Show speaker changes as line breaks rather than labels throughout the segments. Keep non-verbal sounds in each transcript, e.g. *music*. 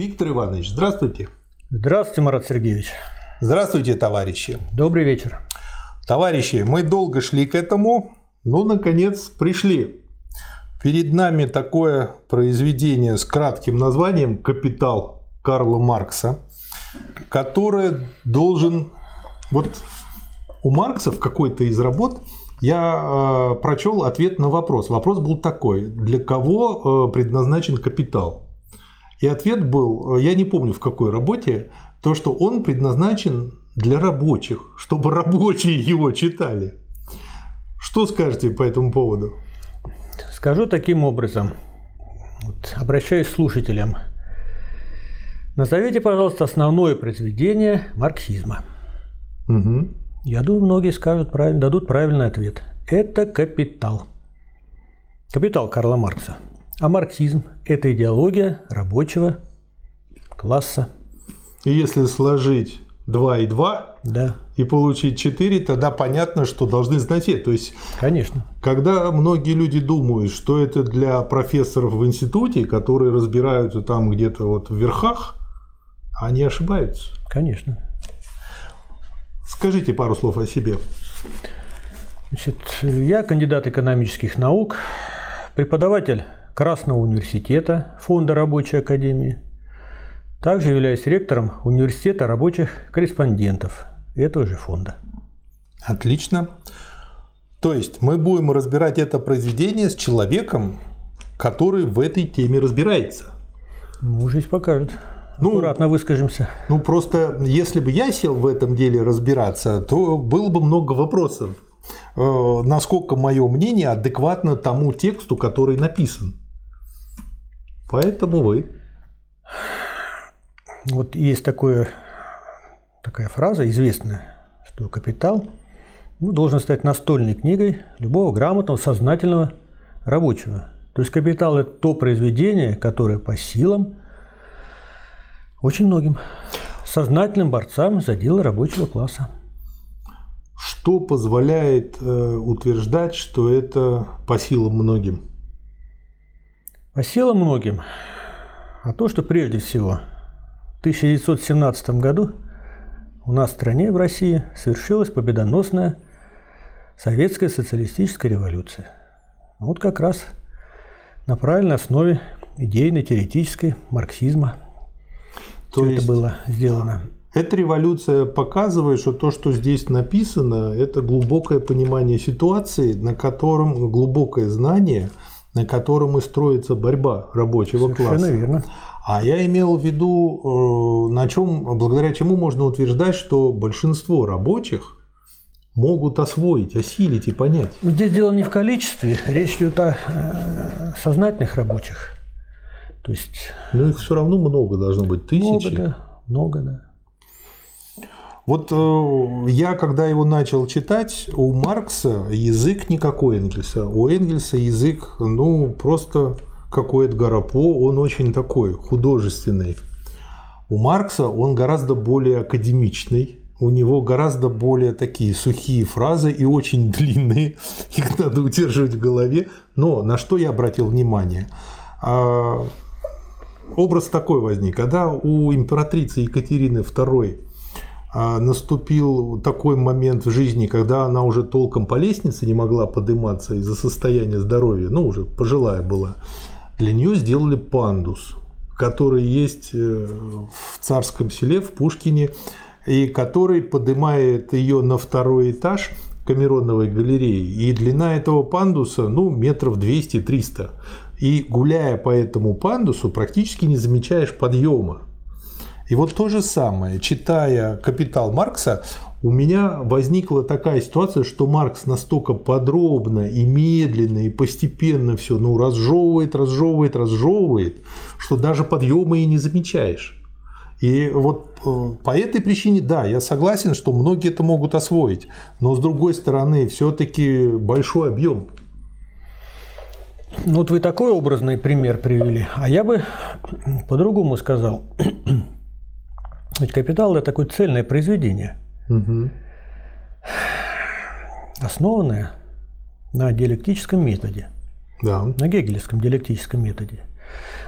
Виктор Иванович, здравствуйте.
Здравствуйте, Марат Сергеевич.
Здравствуйте, товарищи.
Добрый вечер.
Товарищи, мы долго шли к этому, но наконец пришли. Перед нами такое произведение с кратким названием «Капитал» Карла Маркса, которое должен... Вот у Маркса в какой-то из работ я э, прочел ответ на вопрос. Вопрос был такой, для кого э, предназначен капитал? И ответ был, я не помню в какой работе, то, что он предназначен для рабочих, *laughs* чтобы рабочие его читали. Что скажете по этому поводу?
Скажу таким образом, вот, обращаюсь к слушателям. Назовите, пожалуйста, основное произведение марксизма.
Угу.
Я думаю, многие скажут правильно, дадут правильный ответ. Это капитал. Капитал Карла Маркса. А марксизм – это идеология рабочего класса.
И если сложить 2 и 2
Да,
и получить 4, тогда понятно, что должны знать это. То есть,
конечно.
когда многие люди думают, что это для профессоров в институте, которые разбираются там где-то вот в верхах, они ошибаются.
Конечно.
Скажите пару слов о себе.
Значит, я кандидат экономических наук, преподаватель Красного университета Фонда рабочей академии. Также являюсь ректором университета рабочих корреспондентов этого же фонда.
Отлично. То есть мы будем разбирать это произведение с человеком, который в этой теме разбирается.
Ну, жизнь покажет.
Ну,
Аккуратно выскажемся.
Ну просто если бы я сел в этом деле разбираться, то было бы много вопросов. Э, Насколько мое мнение адекватно тому тексту, который написан. Поэтому вы.
Вот есть такое, такая фраза известная, что капитал ну, должен стать настольной книгой любого грамотного, сознательного рабочего. То есть капитал – это то произведение, которое по силам очень многим сознательным борцам за дело рабочего класса.
Что позволяет э, утверждать, что это по силам многим?
По силам многим, а то, что прежде всего в 1917 году у нас в стране, в России, совершилась победоносная советская социалистическая революция. Вот как раз на правильной основе идейной, теоретической марксизма
То
все
есть
это было сделано.
Эта революция показывает, что то, что здесь написано, это глубокое понимание ситуации, на котором глубокое знание, на котором и строится борьба рабочего
Совершенно
класса.
верно.
А я имел в виду, э, на чем, благодаря чему можно утверждать, что большинство рабочих могут освоить, осилить и понять.
Здесь дело не в количестве, речь идет о э, сознательных рабочих. То есть
Но их все равно много должно быть,
много,
тысячи.
да, много, да.
Вот э, я, когда его начал читать, у Маркса язык не как у Энгельса. У Энгельса язык, ну, просто как у Эдгара По, он очень такой художественный. У Маркса он гораздо более академичный, у него гораздо более такие сухие фразы и очень длинные, *laughs* их надо удерживать в голове. Но на что я обратил внимание? А, Образ такой возник, когда у императрицы Екатерины II наступил такой момент в жизни, когда она уже толком по лестнице не могла подниматься из-за состояния здоровья, ну уже пожилая была, для нее сделали пандус, который есть э, в царском селе, в Пушкине, и который поднимает ее на второй этаж Камероновой галереи. И длина этого пандуса, ну, метров 200-300. И гуляя по этому пандусу, практически не замечаешь подъема. И вот то же самое, читая «Капитал Маркса», у меня возникла такая ситуация, что Маркс настолько подробно и медленно и постепенно все ну, разжевывает, разжевывает, разжевывает, что даже подъема и не замечаешь. И вот э, по этой причине, да, я согласен, что многие это могут освоить, но с другой стороны, все-таки большой объем.
Ну, вот вы такой образный пример привели, а я бы по-другому сказал. Ведь «Капитал» – это такое цельное произведение,
Мгм.
основанное на диалектическом методе,
Да.
на гегелевском диалектическом методе.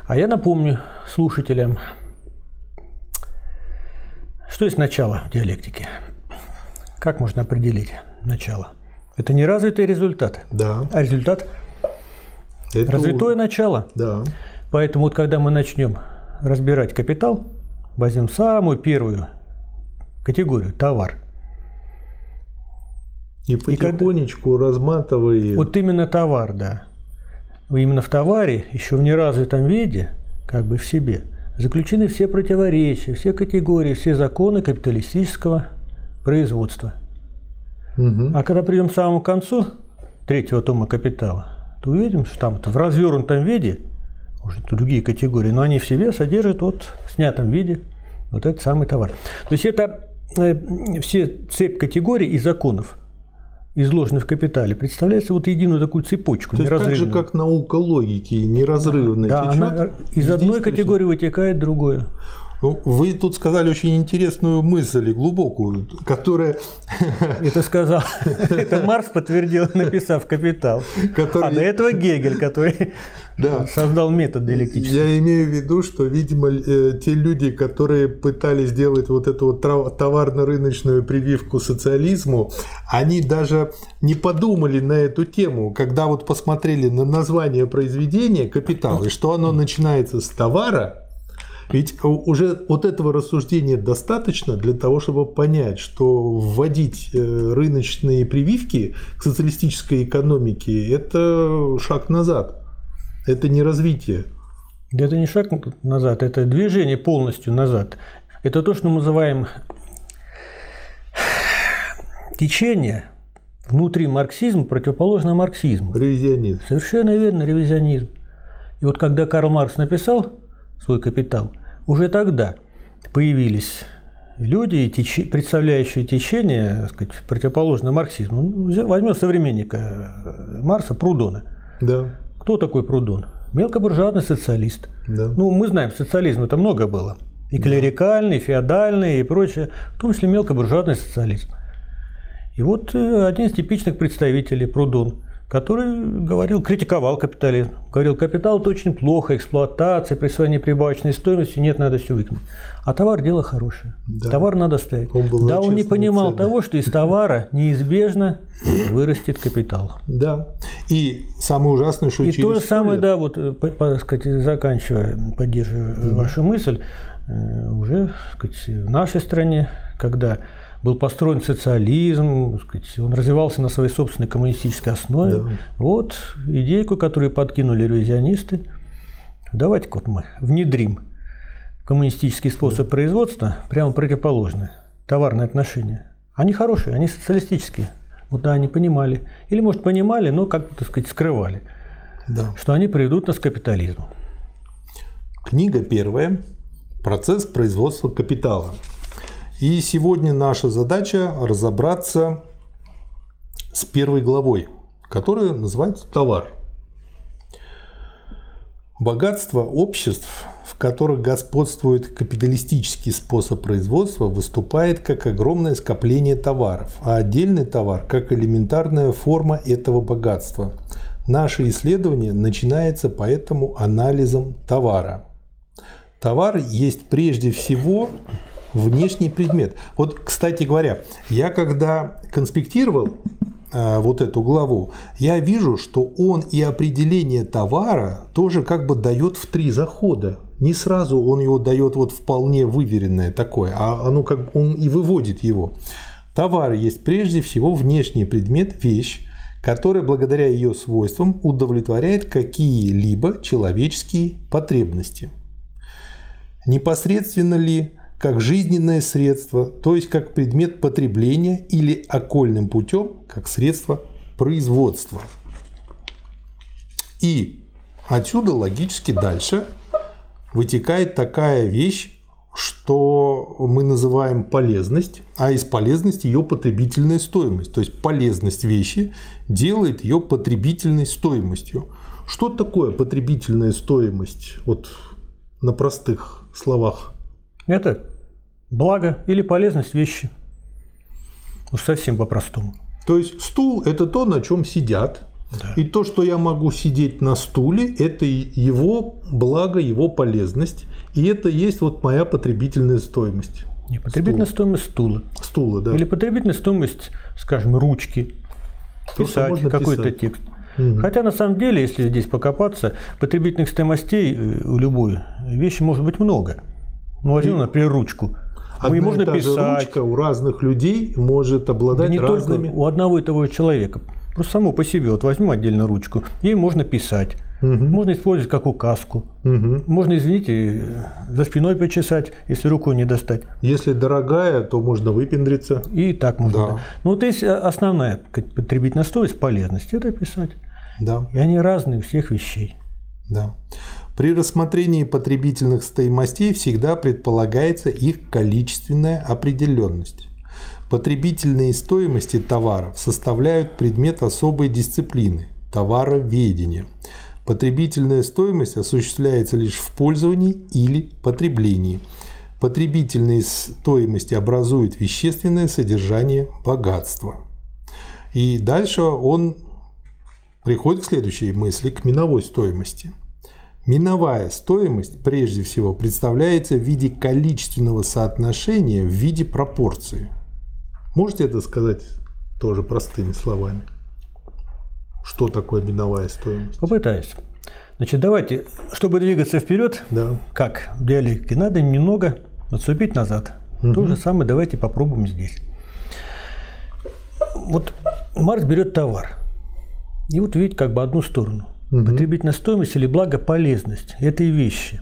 А я напомню слушателям, Что есть начало в диалектике? Как можно определить начало? Это не развитый результат,
Да.
а результат
Это
развитое начало.
Да.
Поэтому вот когда мы начнем разбирать капитал, возьмем самую первую категорию – товар.
И потихонечку разматывая.
Вот именно товар, да. Именно в товаре, еще в неразвитом виде, как бы в себе, заключены все противоречия, все категории, все законы капиталистического производства.
Мгм.
А когда придем к самому концу третьего тома «Капитала», то увидим, что там в развернутом виде, уже другие категории, но они в себе содержат вот в снятом виде вот этот самый товар. То есть это э, все цепь категорий и законов, изложенных в «Капитале», представляется вот единую такую цепочку,
То есть так же, как наука логики неразрывно
Да,
течет,
она из одной категории вытекает в другую.
Ну, Вы тут сказали очень интересную мысль и глубокую, которая, *laughs*
Это сказал, *laughs* это Маркс подтвердил, написав «Капитал». А
которая
до этого Гегель, который
Да.
создал метод диалектический.
Я имею в виду, что, видимо, э, те люди, которые пытались сделать вот эту вот товарно-рыночную прививку социализму, они даже не подумали на эту тему, когда вот посмотрели на название произведения «Капитал», и что оно начинается с товара, ведь уже вот этого рассуждения достаточно для того, чтобы понять, что вводить э, рыночные прививки к социалистической экономике – это шаг назад, это не развитие.
Да это не шаг назад, это движение полностью назад. Это то, что мы называем течение внутри марксизма противоположно марксизму.
Ревизионизм.
Совершенно верно, ревизионизм. И вот когда Карл Маркс написал свой «Капитал», уже тогда появились люди, и теч- представляющие течение, так сказать, противоположное марксизму. Ну, Возьмем современника Марса Прудона.
Да,
Кто такой Прудон? Мелкобуржуазный социалист.
да.
Ну, мы знаем, социализм это много было. И клерикальный, и феодальный, и прочее, в том числе мелкобуржуазный социализм. И вот э, один из типичных представителей Прудон, который говорил, критиковал капитализм. Говорил, капитал это очень плохо, эксплуатация, присвоение прибавочной стоимости, нет, надо все выкинуть. А товар дело хорошее.
Да.
Товар надо ставить.
Он был
да, он не понимал
цены.
того, что из товара неизбежно вырастет капитал.
Да. И самое ужасное, что
И то же самое,
лет-
да, вот, э, по- по- сказать, заканчивая, поддерживая э, вашу мысль, э, уже сказать, в нашей стране, когда был построен социализм, сказать, он развивался на своей собственной коммунистической основе.
Да.
Вот идейку, которую подкинули ревизионисты. Давайте вот мы внедрим коммунистический способ производства прямо противоположное. Товарные отношения. Они хорошие, они социалистические. Вот да, они понимали. Или, может, понимали, но как-то, так сказать, скрывали
Да.
что они приведут нас к капитализму.
Книга первая. Процесс производства капитала. И сегодня наша задача разобраться с первой главой, которая называется «Товар». Богатство обществ, в которых господствует капиталистический способ производства, выступает как огромное скопление товаров, а отдельный товар – как элементарная форма этого богатства. Наше исследование начинается поэтому анализом товара. Товар есть прежде всего внешний предмет. Вот, кстати говоря, я когда конспектировал э, вот эту главу, я вижу, что он и определение товара тоже как бы дает в три захода. Не сразу он его дает вот вполне выверенное такое, а оно как он и выводит его. Товар есть прежде всего внешний предмет, вещь, которая благодаря ее свойствам удовлетворяет какие-либо человеческие потребности непосредственно ли как жизненное средство, то есть как предмет потребления или окольным путем, как средство производства. И отсюда логически дальше вытекает такая вещь, что мы называем полезность, а из полезности ее потребительная стоимость. То есть полезность вещи делает ее потребительной стоимостью. Что такое потребительная стоимость? Вот на простых словах.
Это благо или полезность вещи. Уж совсем по-простому.
То есть стул – это то, на чем сидят. И то, что я могу сидеть на стуле, это его благо, его полезность. И это есть вот моя потребительная стоимость.
Не, потребительная
Стул.
стоимость стула.
Стула, да.
Или потребительная стоимость, скажем, ручки.
То,
Писать какой-то текст.
Мгм.
Хотя на самом деле, если здесь покопаться, потребительных стоимостей э, у любой вещи может быть много. Ну, возьмем, например, ручку.
Одна
и можно
та же
писать.
ручка у разных людей может
Да
обладать
не
разными...
только у одного и того же человека. Просто само по себе. Вот возьмем отдельно ручку. Ей можно писать.
Мгм.
Можно использовать как указку.
Мгм.
Можно, извините, за спиной почесать, если рукой не достать.
Если дорогая, то можно выпендриться.
И так можно.
Да.
да. Ну, вот есть основная потребительная стоимость, полезность. Это писать.
Да,
И они разные у всех вещей.
да. При рассмотрении потребительных стоимостей всегда предполагается их количественная определенность. Потребительные стоимости товаров составляют предмет особой дисциплины – товароведения. Потребительная стоимость осуществляется лишь в пользовании или потреблении. Потребительные стоимости образуют вещественное содержание богатства. И дальше он приходит к следующей мысли, к миновой стоимости. Миновая стоимость прежде всего представляется в виде количественного соотношения в виде пропорции. Можете это сказать тоже простыми словами? Что такое миновая стоимость?
Попытаюсь. Значит, давайте, чтобы двигаться вперед,
Да.
как в диалектике, надо немного отступить назад. То же самое давайте попробуем здесь. Вот Маркс берет товар. И вот видите как бы одну сторону. Потребительная стоимость или благополезность этой вещи.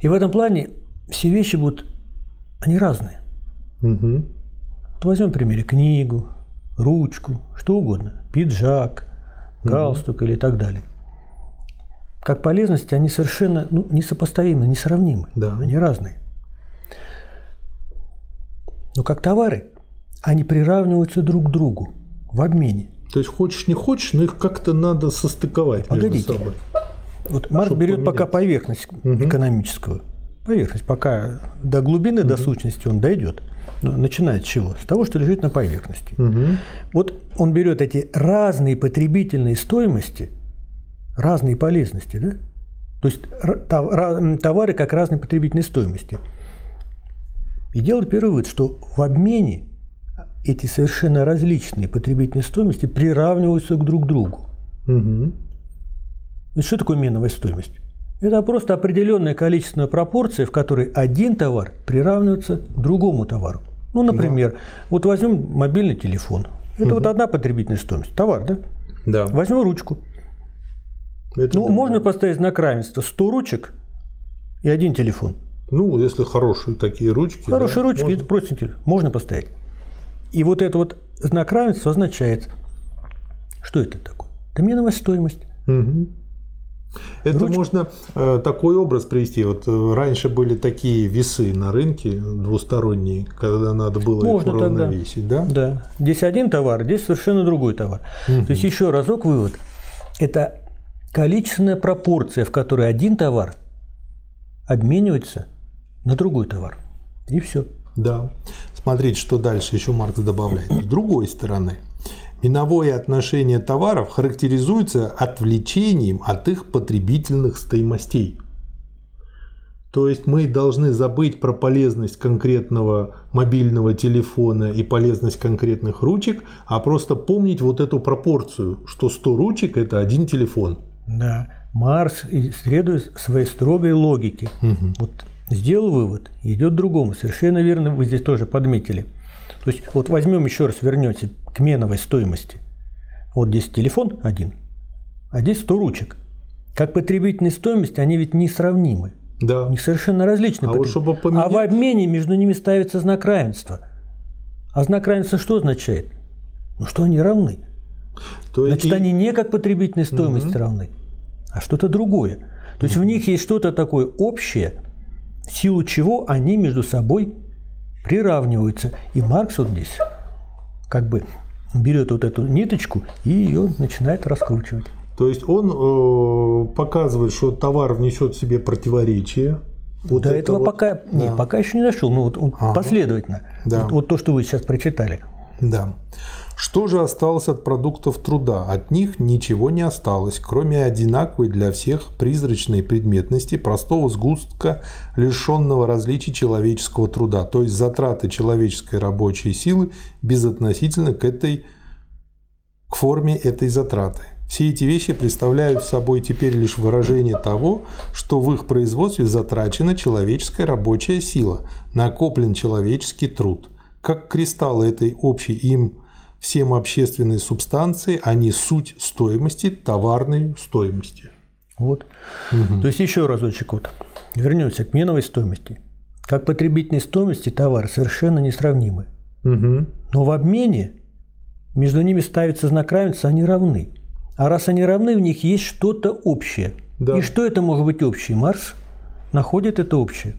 И в этом плане все вещи будут, они разные.
Мгм.
Вот возьмем, примере, книгу, ручку, что угодно, пиджак, галстук или так далее. Как полезности они совершенно ну, несопоставимы, несравнимы.
Да.
Они разные. Но как товары, они приравниваются друг к другу в обмене.
То есть хочешь не хочешь, но их как-то надо состыковать между
Погодите.
собой.
Вот Марк берет пока
поменять.
поверхность экономическую. Поверхность, пока до глубины, до сущности он дойдет. Ну, начинает с чего? С того, что лежит на поверхности.
Мгм.
Вот он берет эти разные потребительные стоимости, разные полезности, да? То есть товары как разные потребительные стоимости. И делает первый вывод, что в обмене эти совершенно различные потребительные стоимости приравниваются друг к другу.
Мгм.
Значит, что такое меновая стоимость? Это просто определенная количественная пропорция, в которой один товар приравнивается к другому товару. Ну, например, вот возьмем мобильный телефон. Это вот одна потребительная стоимость. Товар, да?
Да.
Возьмем ручку.
Это
Ну,
да.
можно поставить знак равенства 100 ручек и один телефон.
Ну, если хорошие такие ручки.
Хорошие
да,
ручки,
можно.
это простенькие, можно поставить. И вот это вот знак равенства означает, что это такое? Это меновая стоимость.
Мгм. Это
Ручка.
можно э, такой образ привести. Вот э, раньше были такие весы на рынке двусторонние, когда надо было
Можно
их
тогда.
уравновесить, да?
Да. Здесь один товар, здесь совершенно другой товар. То есть еще разок вывод. Это количественная пропорция, в которой один товар обменивается на другой товар. И все.
Да. Смотрите, что дальше еще Маркс добавляет. С другой стороны, миновое отношение товаров характеризуется отвлечением от их потребительных стоимостей. То есть мы должны забыть про полезность конкретного мобильного телефона и полезность конкретных ручек, а просто помнить вот эту пропорцию, что 100 ручек – это один телефон.
Да. Марс, следуя своей строгой логике, вот сделал вывод, идет другому. Совершенно верно, вы здесь тоже подметили. То есть вот возьмем еще раз, вернете к меновой стоимости. Вот здесь телефон один, а здесь 100 ручек. Как потребительной стоимости они ведь несравнимы.
Да.
У них совершенно различны.
А вот чтобы поменять-
а в обмене между ними ставится знак равенства. А знак равенства что означает? Ну, что они равны.
То
Значит,
и-
они не как потребительной стоимости равны, а что-то другое. То есть в них есть что-то такое общее, в силу чего они между собой приравниваются. И Маркс вот здесь как бы берет вот эту ниточку и ее начинает раскручивать.
То есть он э, показывает, что товар внесет в себе противоречие. Вот
До
это
этого
вот-
пока, нет, пока еще не дошел. Ну, вот он
Ага.
последовательно.
Да.
Вот, вот то, что вы сейчас прочитали.
Да. Что же осталось от продуктов труда? От них ничего не осталось, кроме одинаковой для всех призрачной предметности простого сгустка, лишенного различий человеческого труда, то есть затраты человеческой рабочей силы безотносительно к этой к форме этой затраты. Все эти вещи представляют собой теперь лишь выражение того, что в их производстве затрачена человеческая рабочая сила, накоплен человеческий труд. Как кристаллы этой общей им всем общественной субстанции, они суть стоимости, товарной стоимости.
Вот. Угу. То есть еще разочек вот. Вернемся к меновой стоимости. Как потребительной стоимости товары совершенно несравнимы. Угу. Но в обмене между ними ставится знак равенства, они равны. А раз они равны, в них есть что-то общее. Да. И что это может быть общее? Марс находит это общее.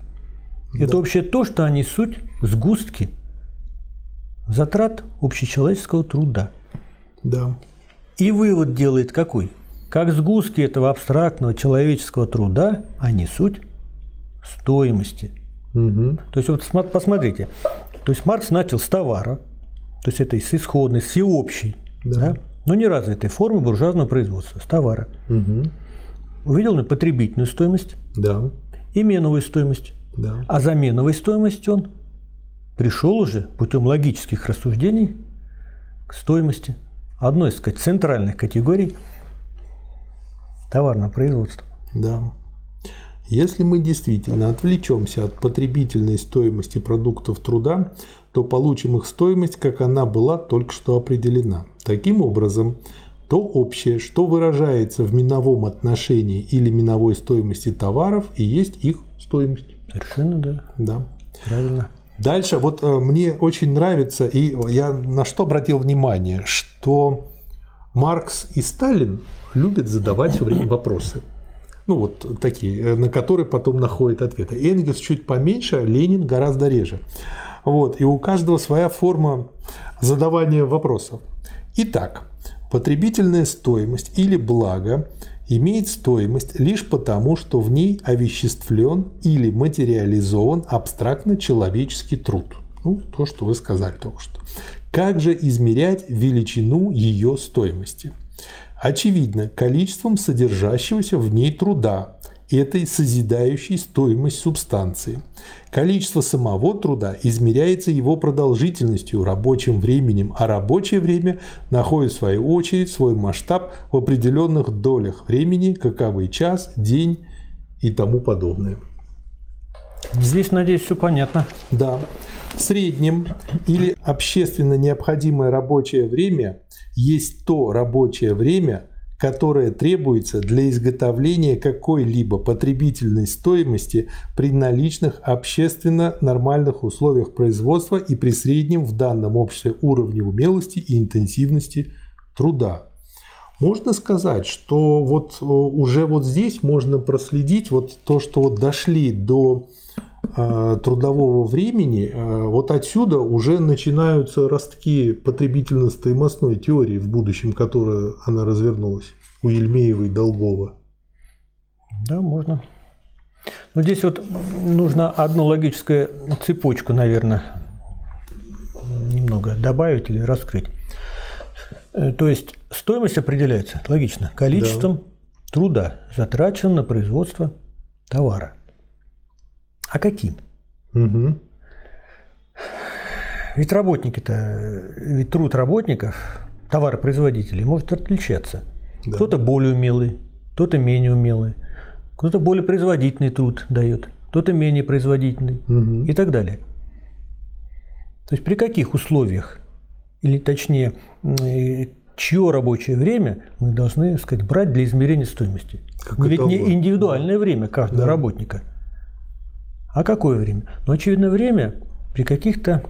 Да. Это общее то, что они суть сгустки затрат общечеловеческого труда.
Да.
И вывод делает какой? Как сгустки этого абстрактного человеческого труда, они суть стоимости. Угу. То есть вот посмотрите, то есть Маркс начал с товара, то есть этой с исходной, с всеобщей, да. Да, но не развитой формы буржуазного производства, с товара. Угу. Увидел на потребительную стоимость
да.
и меновую стоимость.
Да.
А за меновой стоимостью он пришел уже путем логических рассуждений к стоимости одной из сказать, центральных категорий товарного производства.
Да. Если мы действительно отвлечемся от потребительной стоимости продуктов труда, то получим их стоимость, как она была только что определена. Таким образом, то общее, что выражается в миновом отношении или миновой стоимости товаров, и есть их стоимость.
Совершенно да.
Да.
Правильно.
Дальше вот э, мне очень нравится, и я на что обратил внимание, что Маркс и Сталин любят задавать все время вопросы. Ну вот такие, э, на которые потом находят ответы. Энгельс чуть поменьше, Ленин гораздо реже. Вот, и у каждого своя форма задавания вопросов. Итак, потребительная стоимость или благо имеет стоимость лишь потому, что в ней овеществлен или материализован абстрактно-человеческий труд. Ну, то, что вы сказали только что. Как же измерять величину ее стоимости? Очевидно, количеством содержащегося в ней труда, этой созидающей стоимость субстанции. Количество самого труда измеряется его продолжительностью, рабочим временем, а рабочее время находит в свою очередь свой масштаб в определенных долях времени, каковы час, день и тому подобное.
Здесь, надеюсь, все понятно.
Да. В среднем или общественно необходимое рабочее время есть то рабочее время, которое требуется для изготовления какой-либо потребительной стоимости при наличных общественно нормальных условиях производства и при среднем в данном обществе уровне умелости и интенсивности труда. Можно сказать, что вот э, уже вот здесь можно проследить вот то, что вот дошли до трудового времени, э, вот отсюда уже начинаются ростки потребительно-стоимостной теории в будущем, которая она развернулась у Ельмеева и Долгова.
Да, можно. Но здесь вот нужно одну логическую цепочку, наверное, немного добавить или раскрыть. Э, то есть стоимость определяется, логично, количеством да. труда, затраченного на производство товара. А каким? Угу. Ведь работники-то, ведь труд работников, товаропроизводителей может отличаться. Да. Кто-то более умелый, кто-то менее умелый, кто-то более производительный труд дает, кто-то менее производительный угу. и так далее. То есть при каких условиях, или точнее, чье рабочее время мы должны сказать, брать для измерения стоимости? Как Ведь не индивидуальное да. время каждого да. работника – а какое время? Ну, очевидно, время при каких-то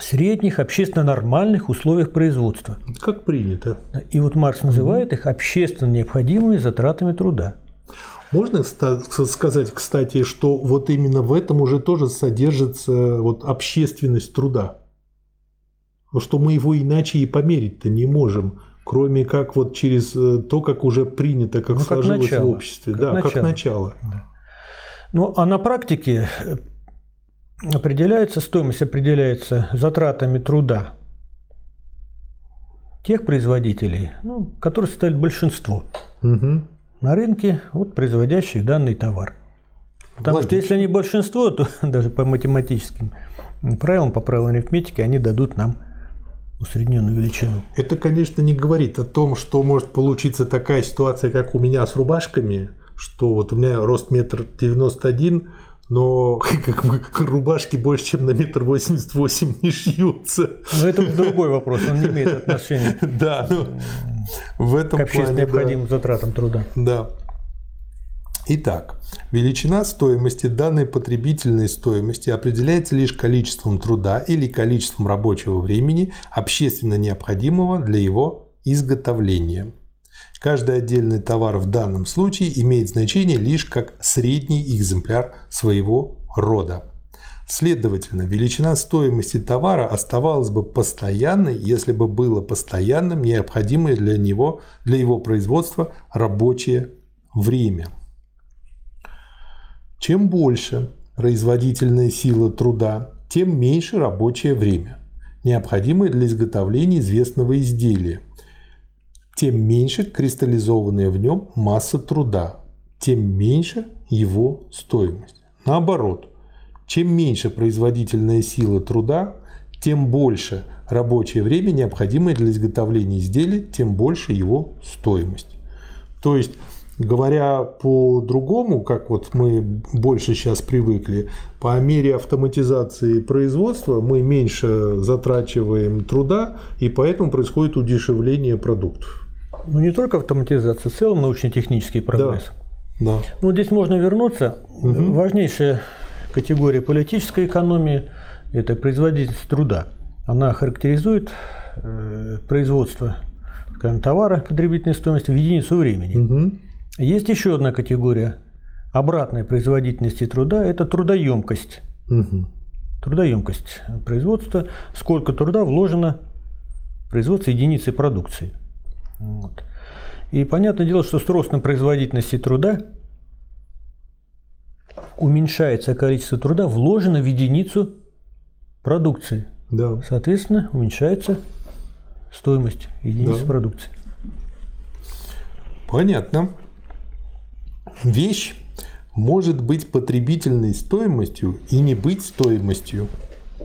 средних, общественно нормальных условиях производства.
Как принято.
И вот Маркс называет их общественно необходимыми затратами труда.
Можно сказать, кстати, что вот именно в этом уже тоже содержится вот общественность труда. Что мы его иначе и померить-то не можем, кроме как вот через э, то, как уже принято, как ну, сложилось как в обществе. Как да, начало. как начало. Да.
Ну, а на практике э, определяется, стоимость определяется затратами труда тех производителей, ну, которые составляют большинство
Угу.
на рынке, вот, производящих данный товар. Потому что
Логично.
если они большинство, то *laughs* даже по математическим правилам, по правилам арифметики, они дадут нам усредненную величину.
Это, конечно, не говорит о том, что может получиться такая ситуация, как у меня с рубашками, что вот у меня рост метр девяносто один, но *laughs* как бы рубашки больше, чем на метр восемьдесят восемь не шьются.
Но это другой вопрос, он не имеет отношения *laughs*
Да, ну, в этом
к общественно
плане, да.
необходимым затратам труда.
Да. Итак, величина стоимости данной потребительной стоимости определяется лишь количеством труда или количеством рабочего времени, общественно необходимого для его изготовления. Каждый отдельный товар в данном случае имеет значение лишь как средний экземпляр своего рода. Следовательно, величина стоимости товара оставалась бы постоянной, если бы было постоянным необходимое для него, для его производства рабочее время. Чем больше производительная сила труда, тем меньше рабочее время, необходимое для изготовления известного изделия, тем меньше кристаллизованная в нем масса труда, тем меньше его стоимость. Наоборот, чем меньше производительная сила труда, тем больше рабочее время, необходимое для изготовления изделия, тем больше его стоимость. То есть, говоря по-другому, как вот мы больше сейчас привыкли, по мере автоматизации производства мы меньше затрачиваем труда, и поэтому происходит удешевление продуктов.
Ну, не только автоматизация, в целом научно-технический прогресс.
Да.
Ну, здесь можно вернуться. Важнейшая категория политической экономии – это производительность труда. Она характеризует э, производство скажем, товара потребительной стоимости в единицу времени.
Мгм.
Есть еще одна категория обратной производительности труда – это трудоемкость.
Мгм.
Трудоемкость производства, сколько труда вложено в производство единицы продукции. Вот. И понятное дело, что с ростом производительности труда уменьшается количество труда, вложено в единицу продукции.
Да.
Соответственно, уменьшается стоимость единицы
Да.
продукции.
Понятно. Вещь может быть потребительной стоимостью и не быть стоимостью.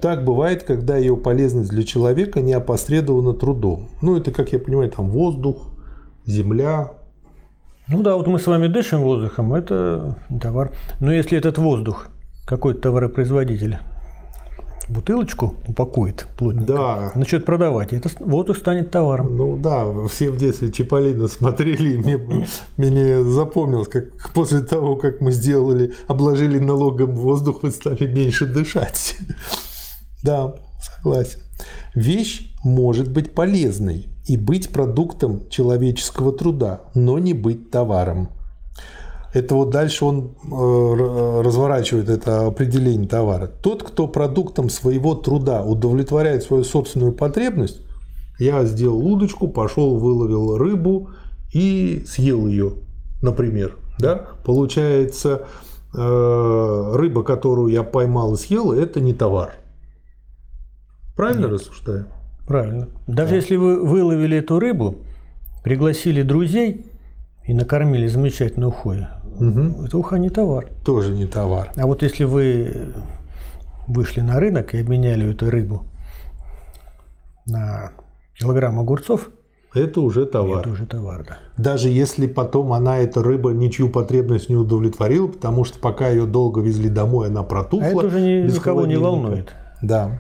Так бывает, когда ее полезность для человека не опосредована трудом. Ну, это, как я понимаю, там воздух, земля.
Ну да, вот мы с вами дышим воздухом, это товар. Но если этот воздух какой-то товаропроизводитель бутылочку упакует плотненько,
Да.
начнет продавать, и этот воздух станет товаром.
Ну да, все в детстве Чиполлино смотрели, мне, мне запомнилось, как после того, как мы сделали, обложили налогом воздух, вы стали меньше дышать. Да, согласен. Вещь может быть полезной и быть продуктом человеческого труда, но не быть товаром. Это вот дальше он э, разворачивает это определение товара. Тот, кто продуктом своего труда удовлетворяет свою собственную потребность, я сделал удочку, пошел, выловил рыбу и съел ее, например. Да? Получается, э, рыба, которую я поймал и съел, это не товар. Правильно рассуждаю?
Правильно. Даже если вы выловили эту рыбу, пригласили друзей и накормили замечательной ухой,
Мгм.
это уха не товар.
Тоже не товар.
А вот если вы вышли на рынок и обменяли эту рыбу на килограмм огурцов,
Это уже товар.
это уже товар, да.
Даже если потом она, эта рыба, ничью потребность не удовлетворила, потому что пока ее долго везли домой, она протухла.
А это уже ни- никого не волнует.
Да.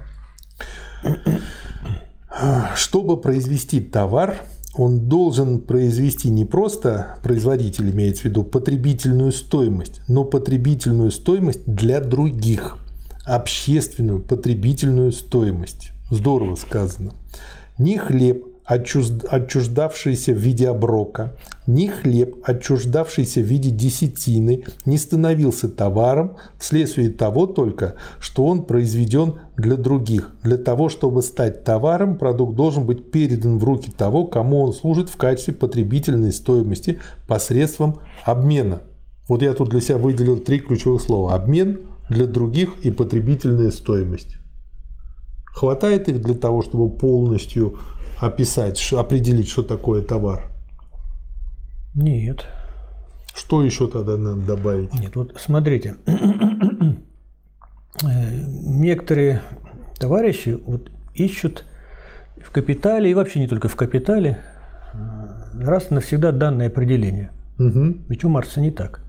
Чтобы произвести товар, он должен произвести не просто производитель, имеется в виду потребительную стоимость, но потребительную стоимость для других, общественную потребительную стоимость. Здорово сказано. Ни хлеб, отчуж- отчуждавшийся в виде оброка, ни хлеб, отчуждавшийся в виде десятины, не становился товаром вследствие того только, что он произведен для других. Для того, чтобы стать товаром, продукт должен быть передан в руки того, кому он служит в качестве потребительной стоимости посредством обмена. Вот я тут для себя выделил три ключевых слова. Обмен для других и потребительная стоимость. Хватает их для того, чтобы полностью описать, определить, что такое товар?
Нет.
Что еще тогда надо добавить?
Нет, вот смотрите. *clears throat* Э, Некоторые товарищи вот ищут в капитале, и вообще не только в капитале, э, раз и навсегда данное определение.
Мгм.
Ведь у Маркса не так.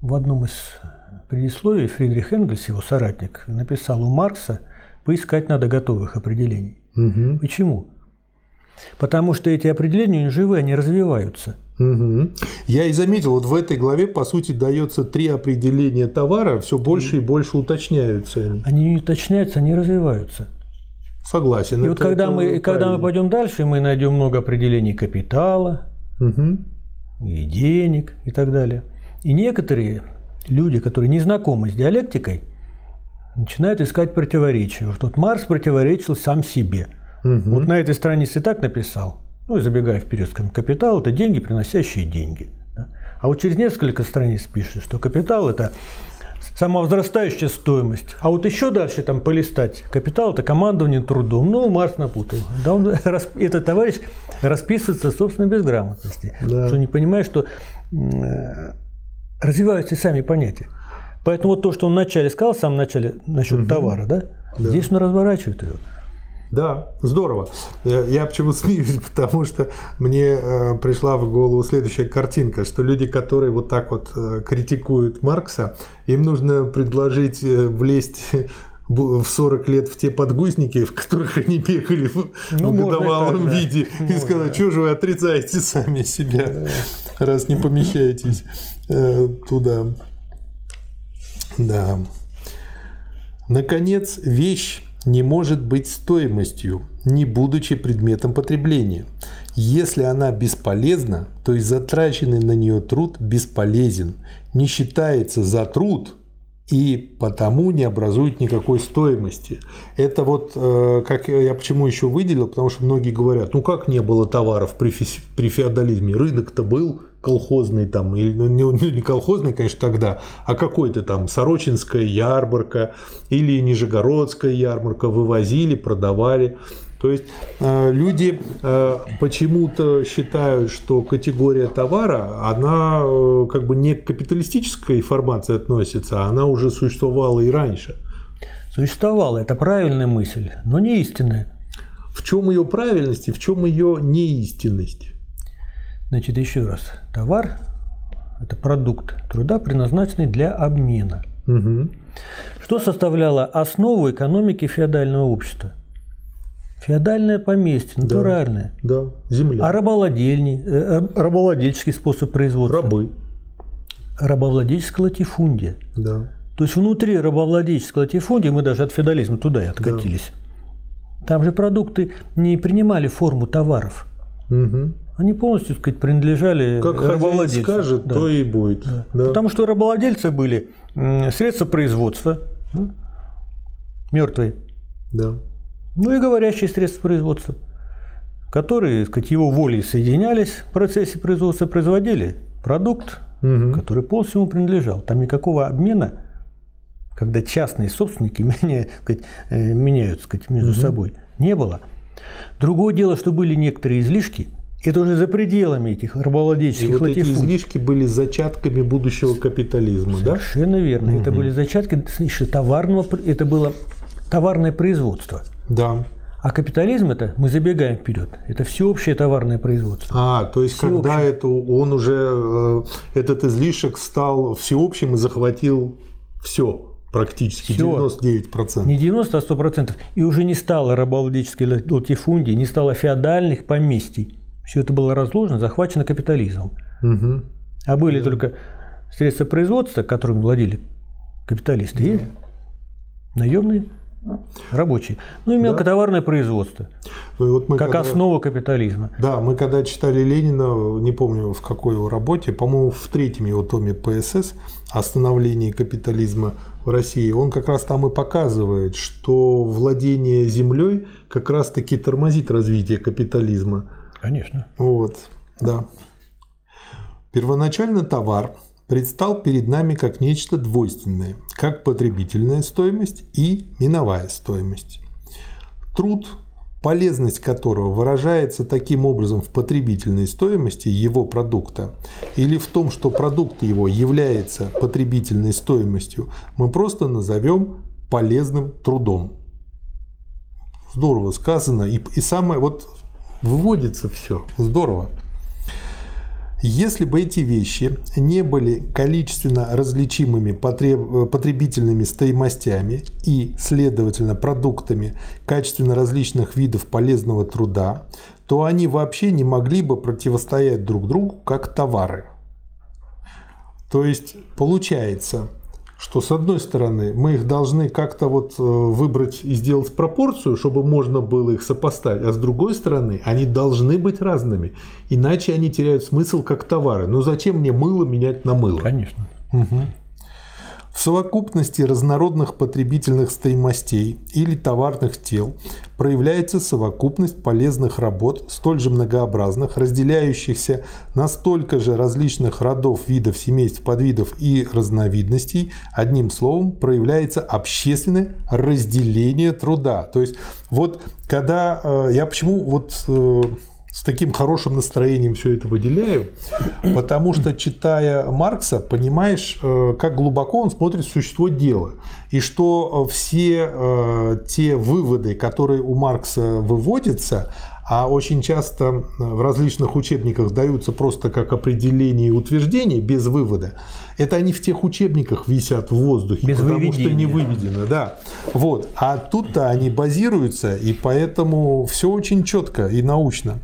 В одном из предисловий Фридрих Энгельс, его соратник, написал у Маркса, поискать надо готовых определений.
Мгм.
Почему? Потому что эти определения не живые, они развиваются.
Мгм. Я и заметил, вот в этой главе, по сути, дается три определения товара, все больше и больше уточняются они.
Они не уточняются, они развиваются.
Согласен.
И вот когда
это
мы, когда мы пойдем дальше, мы найдем много определений капитала,
Мгм.
и денег и так далее. И некоторые люди, которые не знакомы с диалектикой, начинают искать противоречия. Вот тут Маркс противоречил сам себе.
Мгм.
Вот на этой странице так написал, ну и забегая вперед, скажем, капитал – это деньги, приносящие деньги. да. А вот через несколько страниц пишет, что капитал – это самовозрастающая стоимость. А вот еще дальше там полистать. Капитал – это командование трудом. Ну, Марс напутал. Да он, *laughs* этот товарищ расписывается собственной безграмотности.
Да.
Что не понимает, что э, развиваются сами понятия. Поэтому вот то, что он вначале сказал, в самом начале насчет товара, да, здесь он разворачивает его.
Да, здорово. Я, я почему *laughs* смеюсь, потому что мне э, пришла в голову следующая картинка, что люди, которые вот так вот э, критикуют Маркса, им нужно предложить э, влезть *laughs* в 40 лет в те подгузники, в которых они бегали в,
Ну, и
годовалом
так, да.
виде, и
Можно.
сказать, что же вы отрицаете сами себя, раз не помещаетесь э, туда. Да. Наконец, вещь не может быть стоимостью, не будучи предметом потребления. Если она бесполезна, то и затраченный на нее труд бесполезен, не считается за труд и потому не образует никакой стоимости. Это вот, э, как я почему еще выделил, потому что многие говорят, ну как не было товаров при, фи- при феодализме, рынок-то был колхозный там, или ну, не, не колхозный, конечно, тогда, а какой-то там Сорочинская ярмарка или Нижегородская ярмарка вывозили, продавали. То есть э, люди э, почему-то считают, что категория товара, она э, как бы не к капиталистической формации относится, она уже существовала и раньше.
Существовала, это правильная мысль, но не истинная.
В чем ее правильность и в чем ее неистинность?
Значит, еще раз. Товар – это продукт труда, предназначенный для обмена.
Мгм.
Что составляло основу экономики феодального общества? Феодальное поместье, натуральное.
Да, земля.
А рабовладельни, э, э, рабовладельческий способ производства?
Рабы.
Рабовладельческая латифундия.
Да.
То есть внутри рабовладельческой латифундии, мы даже от феодализма туда и откатились, там же продукты не принимали форму товаров.
Мгм.
Они полностью, так сказать, принадлежали
Как хозяин
рабовладельцу.
скажет,
Да.
то и будет. Да.
Потому что рабовладельцы были средства производства, мертвые,
Да.
ну и говорящие средства производства, которые, так сказать, его волей соединялись в процессе производства, производили продукт,
Мгм.
который полностью ему принадлежал. Там никакого обмена, когда частные собственники *laughs* меня- так сказать, э, меняют сказать, между собой, не было. Другое дело, что были некоторые излишки, это уже за пределами этих
И
рабовладельческих
вот эти
латифундий.
излишки были зачатками будущего капитализма, да?
Совершенно верно. Это были зачатки еще товарного, это было товарное производство.
Да.
А капитализм это, мы забегаем вперед, это всеобщее товарное производство.
А, то есть,
Всеобщее.
когда это, он уже, э, этот излишек стал всеобщим и захватил все, практически
Всё.
99%.
Не 90, а 100%. И уже не стало рабовладельческой ла- латифундии, не стало феодальных поместий. Все это было разложено, захвачено капитализмом.
Мгм.
А были только средства производства, которыми владели капиталисты, и наемные рабочие. Ну и мелкотоварное производство,
Ну, и вот мы
как
когда-
основа капитализма.
Да, мы когда читали Ленина, не помню в какой его работе, по-моему, в третьем его томе ПСС о становлении капитализма в России, он как раз там и показывает, что владение землей как раз-таки тормозит развитие капитализма.
Конечно.
Вот, да. Первоначально товар предстал перед нами как нечто двойственное, как потребительная стоимость и миновая стоимость. Труд полезность которого выражается таким образом в потребительной стоимости его продукта или в том, что продукт его является потребительной стоимостью, мы просто назовем полезным трудом. Здорово сказано. И, и самое, вот выводится все. Здорово. Если бы эти вещи не были количественно различимыми потребительными стоимостями и, следовательно, продуктами качественно различных видов полезного труда, то они вообще не могли бы противостоять друг другу как товары. То есть получается, что с одной стороны мы их должны как-то вот э, выбрать и сделать пропорцию, чтобы можно было их сопоставить, а с другой стороны они должны быть разными, иначе они теряют смысл как товары. Но зачем мне мыло менять на мыло?
Конечно.
Угу. В совокупности разнородных потребительных стоимостей или товарных тел проявляется совокупность полезных работ, столь же многообразных, разделяющихся на столько же различных родов, видов, семейств, подвидов и разновидностей. Одним словом, проявляется общественное разделение труда. То есть вот когда э, я почему вот э, с таким хорошим настроением все это выделяю, потому что, читая Маркса, понимаешь, э, как глубоко он смотрит в существо дела. И что все э, те выводы, которые у Маркса выводятся, а очень часто в различных учебниках даются просто как определение и утверждение без вывода, это они в тех учебниках висят в воздухе,
без
потому
выведения.
что не выведено. Да. Вот. А тут-то они базируются, и поэтому все очень четко и научно.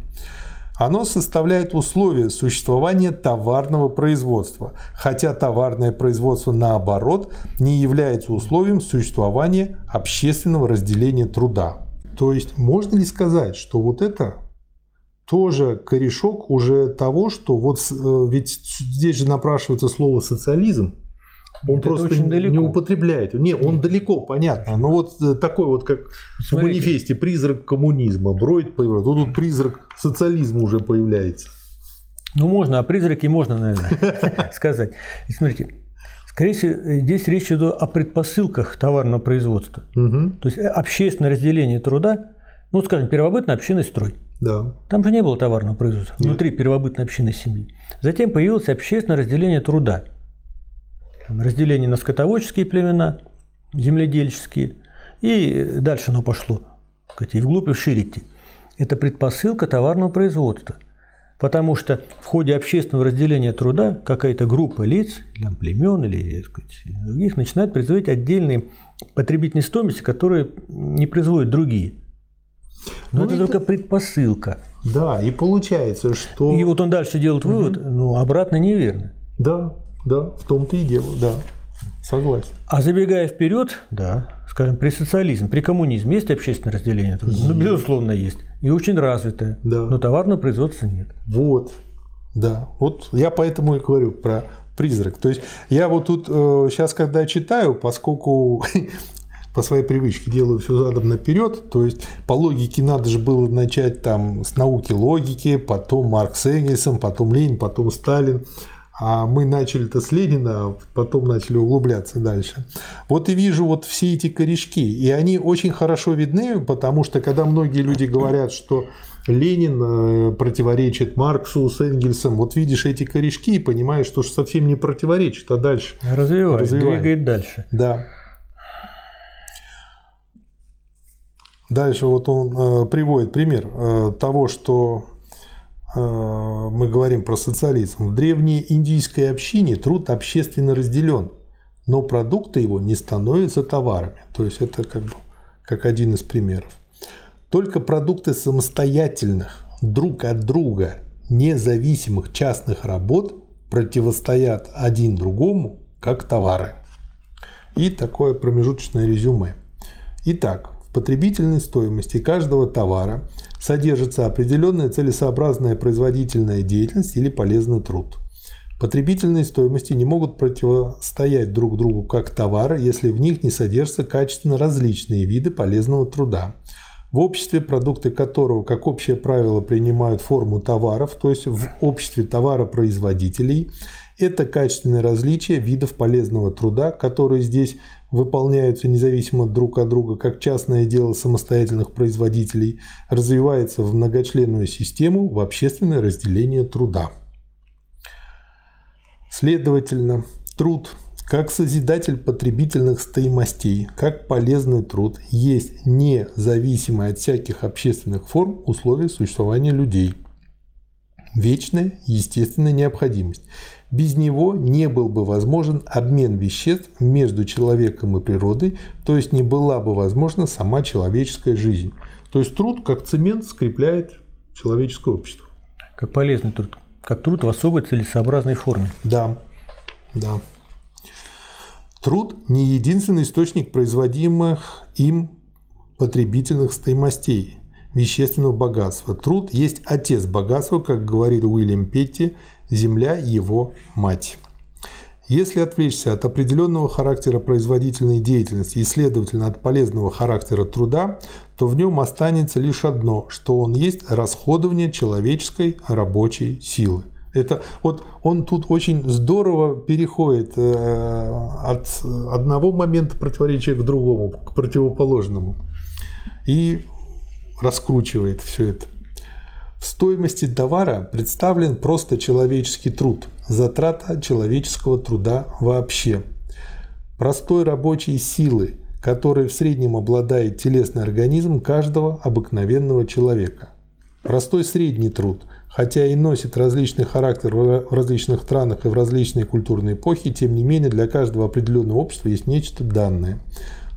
Оно составляет условия существования товарного производства, хотя товарное производство, наоборот, не является условием существования общественного разделения труда. То есть можно ли сказать, что вот это тоже корешок уже того, что вот э, ведь здесь же напрашивается слово социализм, он
Это
просто
очень
не
далеко.
употребляет. Не, он далеко, понятно. Но вот э, такой вот, как в
Смотрите.
манифесте, призрак коммунизма, Бройд появляется. Вот тут призрак социализма уже появляется.
Ну, можно, о призраке можно, наверное, *laughs* сказать. Смотрите, скорее всего, здесь речь идет о предпосылках товарного производства.
Мгм.
То есть э, общественное разделение труда, ну, скажем, первобытный общинный строй.
Да.
Там же не было товарного производства внутри первобытной общины семьи. Затем появилось общественное разделение труда. Разделение на скотоводческие племена, земледельческие. И дальше оно пошло. И вглубь и идти. Это предпосылка товарного производства. Потому что в ходе общественного разделения труда какая-то группа лиц, там, племен или сказать, других, начинает производить отдельные потребительные стоимости, которые не производят другие. Но
Ну,
это
это-
только предпосылка.
Да, и получается, что...
И вот он дальше делает вывод, ну, обратно неверно.
Да, да, в том-то и дело, да. Согласен.
А забегая вперед, да, скажем, при социализме, при коммунизме есть общественное разделение труда? Ну, безусловно, есть. И очень развитое.
Да.
Но товарного производства нет.
Вот, да. Вот я поэтому и говорю про призрак. То есть я вот тут сейчас, когда читаю, поскольку *laughs* по своей привычке делаю все задом наперед, то есть по логике надо же было начать там с науки логики, потом Маркс Энгельсом, потом Ленин, потом Сталин. А мы начали-то с Ленина, а потом начали углубляться дальше. Вот и вижу вот все эти корешки. И они очень хорошо видны, потому что когда многие люди говорят, что Ленин э, противоречит Марксу с Энгельсом, вот видишь эти корешки и понимаешь, что ж совсем не противоречит, а дальше.
Развивает,
Развивает.
двигает дальше.
Да. Дальше вот он э, приводит пример э, того, что мы говорим про социализм. В древней индийской общине труд общественно разделен, но продукты его не становятся товарами. То есть это как, бы, как один из примеров. Только продукты самостоятельных, друг от друга, независимых частных работ противостоят один другому как товары. И такое промежуточное резюме. Итак, потребительной стоимости каждого товара содержится определенная целесообразная производительная деятельность или полезный труд. Потребительные стоимости не могут противостоять друг другу как товары, если в них не содержатся качественно различные виды полезного труда. В обществе, продукты которого, как общее правило, принимают форму товаров, то есть в обществе товаропроизводителей, Это качественное различие видов полезного труда, которые здесь выполняются независимо друг от друга, как частное дело самостоятельных производителей, развивается в многочленную систему в общественное разделение труда. Следовательно, труд как созидатель потребительных стоимостей, как полезный труд, есть независимое от всяких общественных форм условия существования людей. Вечная естественная необходимость. Без него не был бы возможен обмен веществ между человеком и природой, то есть не была бы возможна сама человеческая жизнь. То есть труд, как цемент, скрепляет человеческое общество.
Как полезный труд. Как труд в особой целесообразной форме.
Да, да. Труд – не единственный источник производимых им потребительных стоимостей, вещественного богатства. Труд есть отец богатства, как говорит Уильям Петти, земля – его мать. Если отвлечься от определенного характера производительной деятельности и, следовательно, от полезного характера труда, то в нем останется лишь одно, что он есть расходование человеческой рабочей силы. Это вот он тут очень здорово переходит э, от одного момента противоречия к другому, к противоположному. И раскручивает все это. В стоимости товара представлен просто человеческий труд, затрата человеческого труда вообще. Простой рабочей силы, которой в среднем обладает телесный организм каждого обыкновенного человека. Простой средний труд – хотя и носит различный характер в различных странах и в различные культурные эпохи, тем не менее для каждого определенного общества есть нечто данное.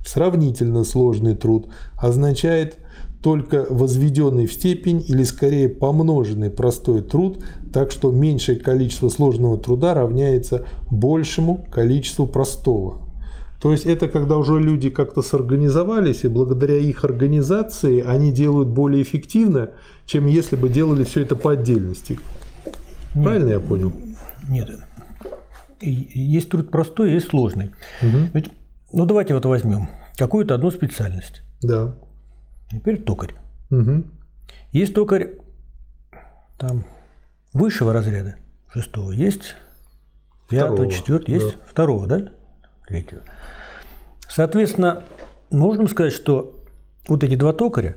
Сравнительно сложный труд означает только возведенный в степень или скорее помноженный простой труд, так что меньшее количество сложного труда равняется большему количеству простого. То есть это когда уже люди как-то сорганизовались, и благодаря их организации они делают более эффективно, чем если бы делали все это по отдельности. Нет, Правильно я понял?
Нет. Есть труд простой, есть сложный. Угу. Ведь, ну давайте вот возьмем какую-то одну специальность.
Да.
Теперь токарь. Угу. Есть токарь там высшего разряда, шестого, есть пятого, четвертого, есть да. второго, да? Третьего. Соответственно, можно сказать, что вот эти два токаря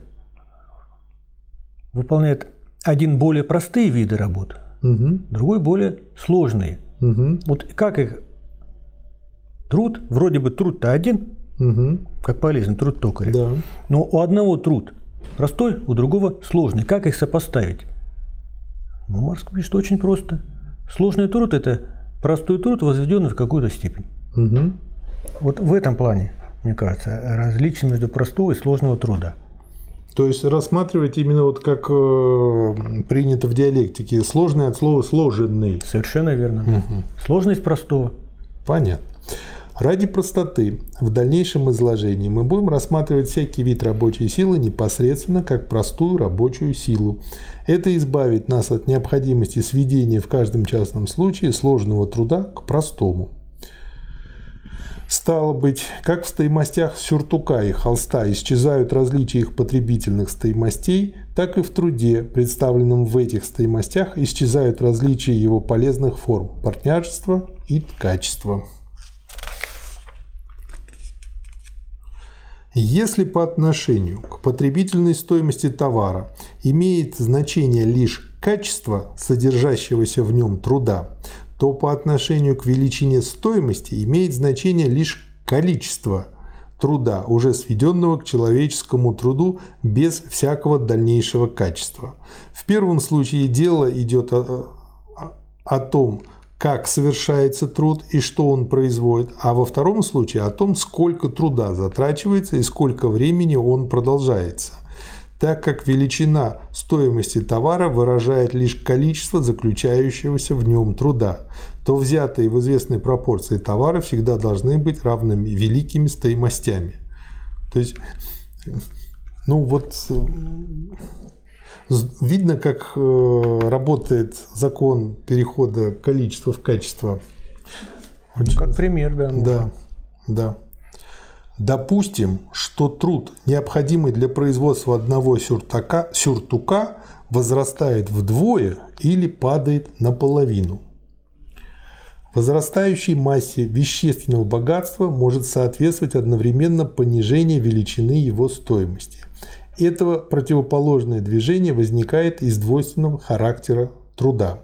выполняют один более простые виды работ, угу. другой более сложные. Угу. Вот как их труд, вроде бы труд-то один, угу. как полезный труд токаря, да. но у одного труд простой, у другого сложный. Как их сопоставить? Ну, Маркс пишет очень просто. Сложный труд – это простой труд, возведенный в какую-то степень. Угу. Вот в этом плане, мне кажется, различие между простого и сложного труда.
То есть рассматривать именно вот как э, принято в диалектике, сложный от слова сложенный.
Совершенно верно. Угу. Сложность простого.
Понятно. Ради простоты в дальнейшем изложении мы будем рассматривать всякий вид рабочей силы непосредственно как простую рабочую силу. Это избавит нас от необходимости сведения в каждом частном случае сложного труда к простому. Стало быть, как в стоимостях сюртука и холста исчезают различия их потребительных стоимостей, так и в труде, представленном в этих стоимостях, исчезают различия его полезных форм – партнерства и качества. Если по отношению к потребительной стоимости товара имеет значение лишь качество содержащегося в нем труда, то по отношению к величине стоимости имеет значение лишь количество труда, уже сведенного к человеческому труду без всякого дальнейшего качества. В первом случае дело идет о, о том, как совершается труд и что он производит, а во втором случае о том, сколько труда затрачивается и сколько времени он продолжается так как величина стоимости товара выражает лишь количество заключающегося в нем труда, то взятые в известной пропорции товары всегда должны быть равными великими стоимостями. То есть, ну вот, видно, как э, работает закон перехода количества в качество.
Как пример, да.
Да, да. Допустим, что труд, необходимый для производства одного сюртука, сюртука возрастает вдвое или падает наполовину. Возрастающей массе вещественного богатства может соответствовать одновременно понижение величины его стоимости. Этого противоположное движение возникает из двойственного характера труда.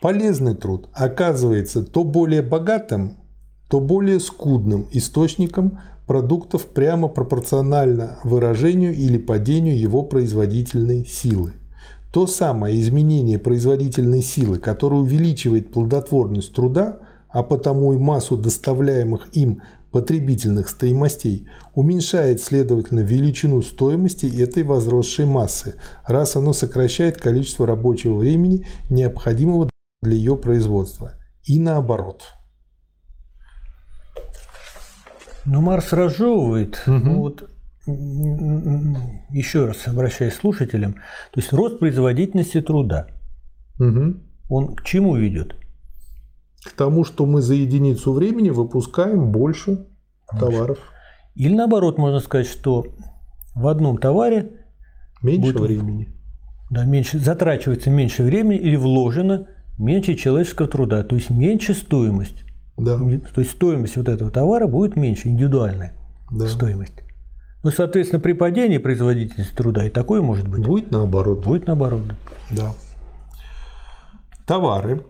Полезный труд оказывается то более богатым, то более скудным источником продуктов прямо пропорционально выражению или падению его производительной силы. То самое изменение производительной силы, которое увеличивает плодотворность труда, а потому и массу доставляемых им потребительных стоимостей, уменьшает, следовательно, величину стоимости этой возросшей массы, раз оно сокращает количество рабочего времени, необходимого для ее производства. И наоборот.
Но Марс разжевывает, угу. ну вот еще раз обращаясь к слушателям, то есть рост производительности труда, угу. он к чему ведет?
К тому, что мы за единицу времени выпускаем больше, больше. товаров.
Или наоборот, можно сказать, что в одном товаре
меньше будет, времени.
Да, меньше, затрачивается меньше времени или вложено меньше человеческого труда, то есть меньше стоимость. Да. То есть стоимость вот этого товара будет меньше, индивидуальная да. стоимость. Ну, соответственно, при падении производительности труда и такое может быть.
Будет наоборот.
Будет наоборот.
Да. Товары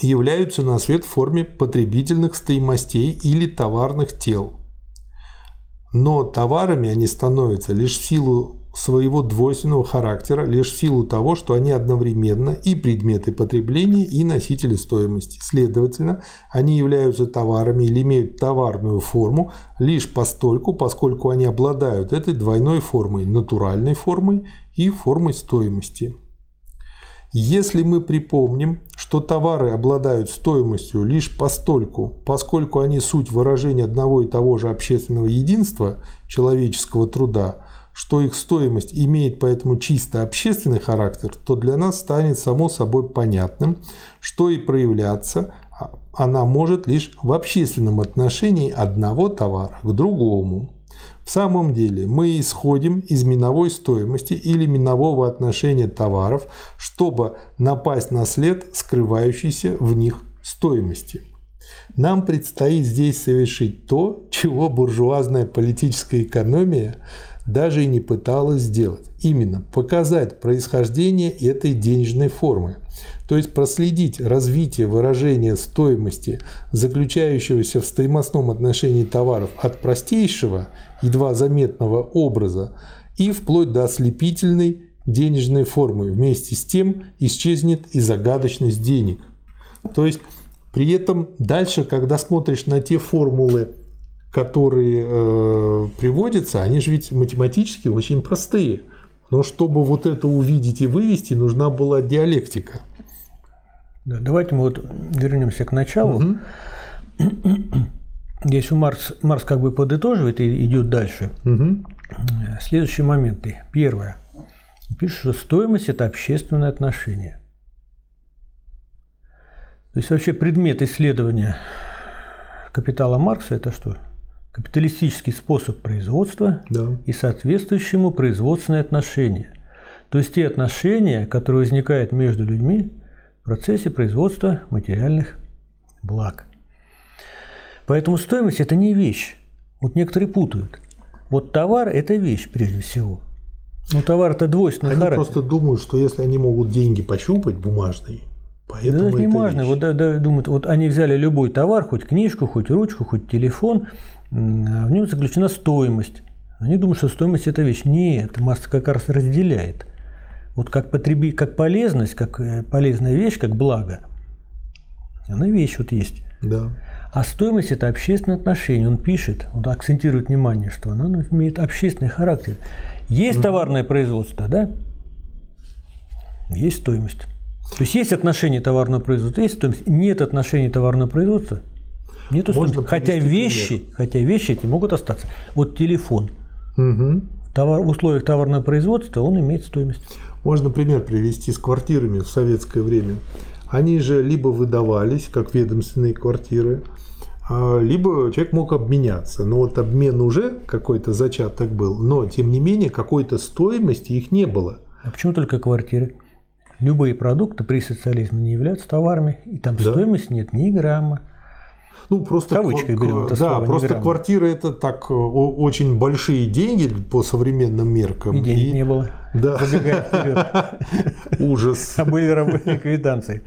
являются на свет в форме потребительных стоимостей или товарных тел. Но товарами они становятся лишь в силу своего двойственного характера лишь в силу того, что они одновременно и предметы потребления, и носители стоимости. Следовательно, они являются товарами или имеют товарную форму лишь постольку, поскольку они обладают этой двойной формой – натуральной формой и формой стоимости. Если мы припомним, что товары обладают стоимостью лишь постольку, поскольку они суть выражения одного и того же общественного единства человеческого труда – что их стоимость имеет поэтому чисто общественный характер, то для нас станет само собой понятным, что и проявляться а, она может лишь в общественном отношении одного товара к другому. В самом деле мы исходим из миновой стоимости или минового отношения товаров, чтобы напасть на след скрывающейся в них стоимости. Нам предстоит здесь совершить то, чего буржуазная политическая экономия даже и не пыталась сделать. Именно показать происхождение этой денежной формы. То есть проследить развитие выражения стоимости, заключающегося в стоимостном отношении товаров от простейшего, едва заметного образа и вплоть до ослепительной денежной формы. Вместе с тем исчезнет и загадочность денег. То есть при этом дальше, когда смотришь на те формулы, которые э, приводятся, они же ведь математически очень простые. Но чтобы вот это увидеть и вывести, нужна была диалектика.
Да, давайте мы вот вернемся к началу. Угу. Если Марс, Марс как бы подытоживает и идет дальше. Угу. Следующие моменты. Первое. Пишет, что стоимость – это общественное отношение. То есть вообще предмет исследования капитала Маркса – это что? капиталистический способ производства да. и соответствующему производственные отношения. То есть те отношения, которые возникают между людьми в процессе производства материальных благ. Поэтому стоимость – это не вещь. Вот некоторые путают. Вот товар – это вещь прежде всего. Но товар – это двойственный
они
характер.
просто думают, что если они могут деньги пощупать бумажные, Поэтому
да, не важно. Вот да, да, думают, вот они взяли любой товар, хоть книжку, хоть ручку, хоть телефон, в нем заключена стоимость. Они думают, что стоимость – это вещь. Нет, масса как раз разделяет. Вот как, потреби, как полезность, как э, полезная вещь, как благо, она вещь вот есть.
Да.
А стоимость – это общественное отношение. Он пишет, он акцентирует внимание, что она имеет общественный характер. Есть товарное производство, да? Есть стоимость. То есть есть отношение товарного производства, есть стоимость. Нет отношения товарного производства, Нету Можно хотя вещи, пример. хотя вещи эти могут остаться. Вот телефон. Угу. Товар, в условиях товарного производства он имеет стоимость.
Можно пример привести с квартирами в советское время. Они же либо выдавались как ведомственные квартиры, либо человек мог обменяться. Но вот обмен уже какой-то зачаток был, но тем не менее какой-то стоимости их не было.
А почему только квартиры? любые продукты при социализме не являются товарами, и там
Да.
стоимости нет ни грамма.
Ну, просто,
Кавычкой берем это
да,
слово,
просто квартира это так э, очень большие деньги по современным меркам.
И денег
И-
не было.
Да, *laughs* ужас.
А были рабочие квитанции.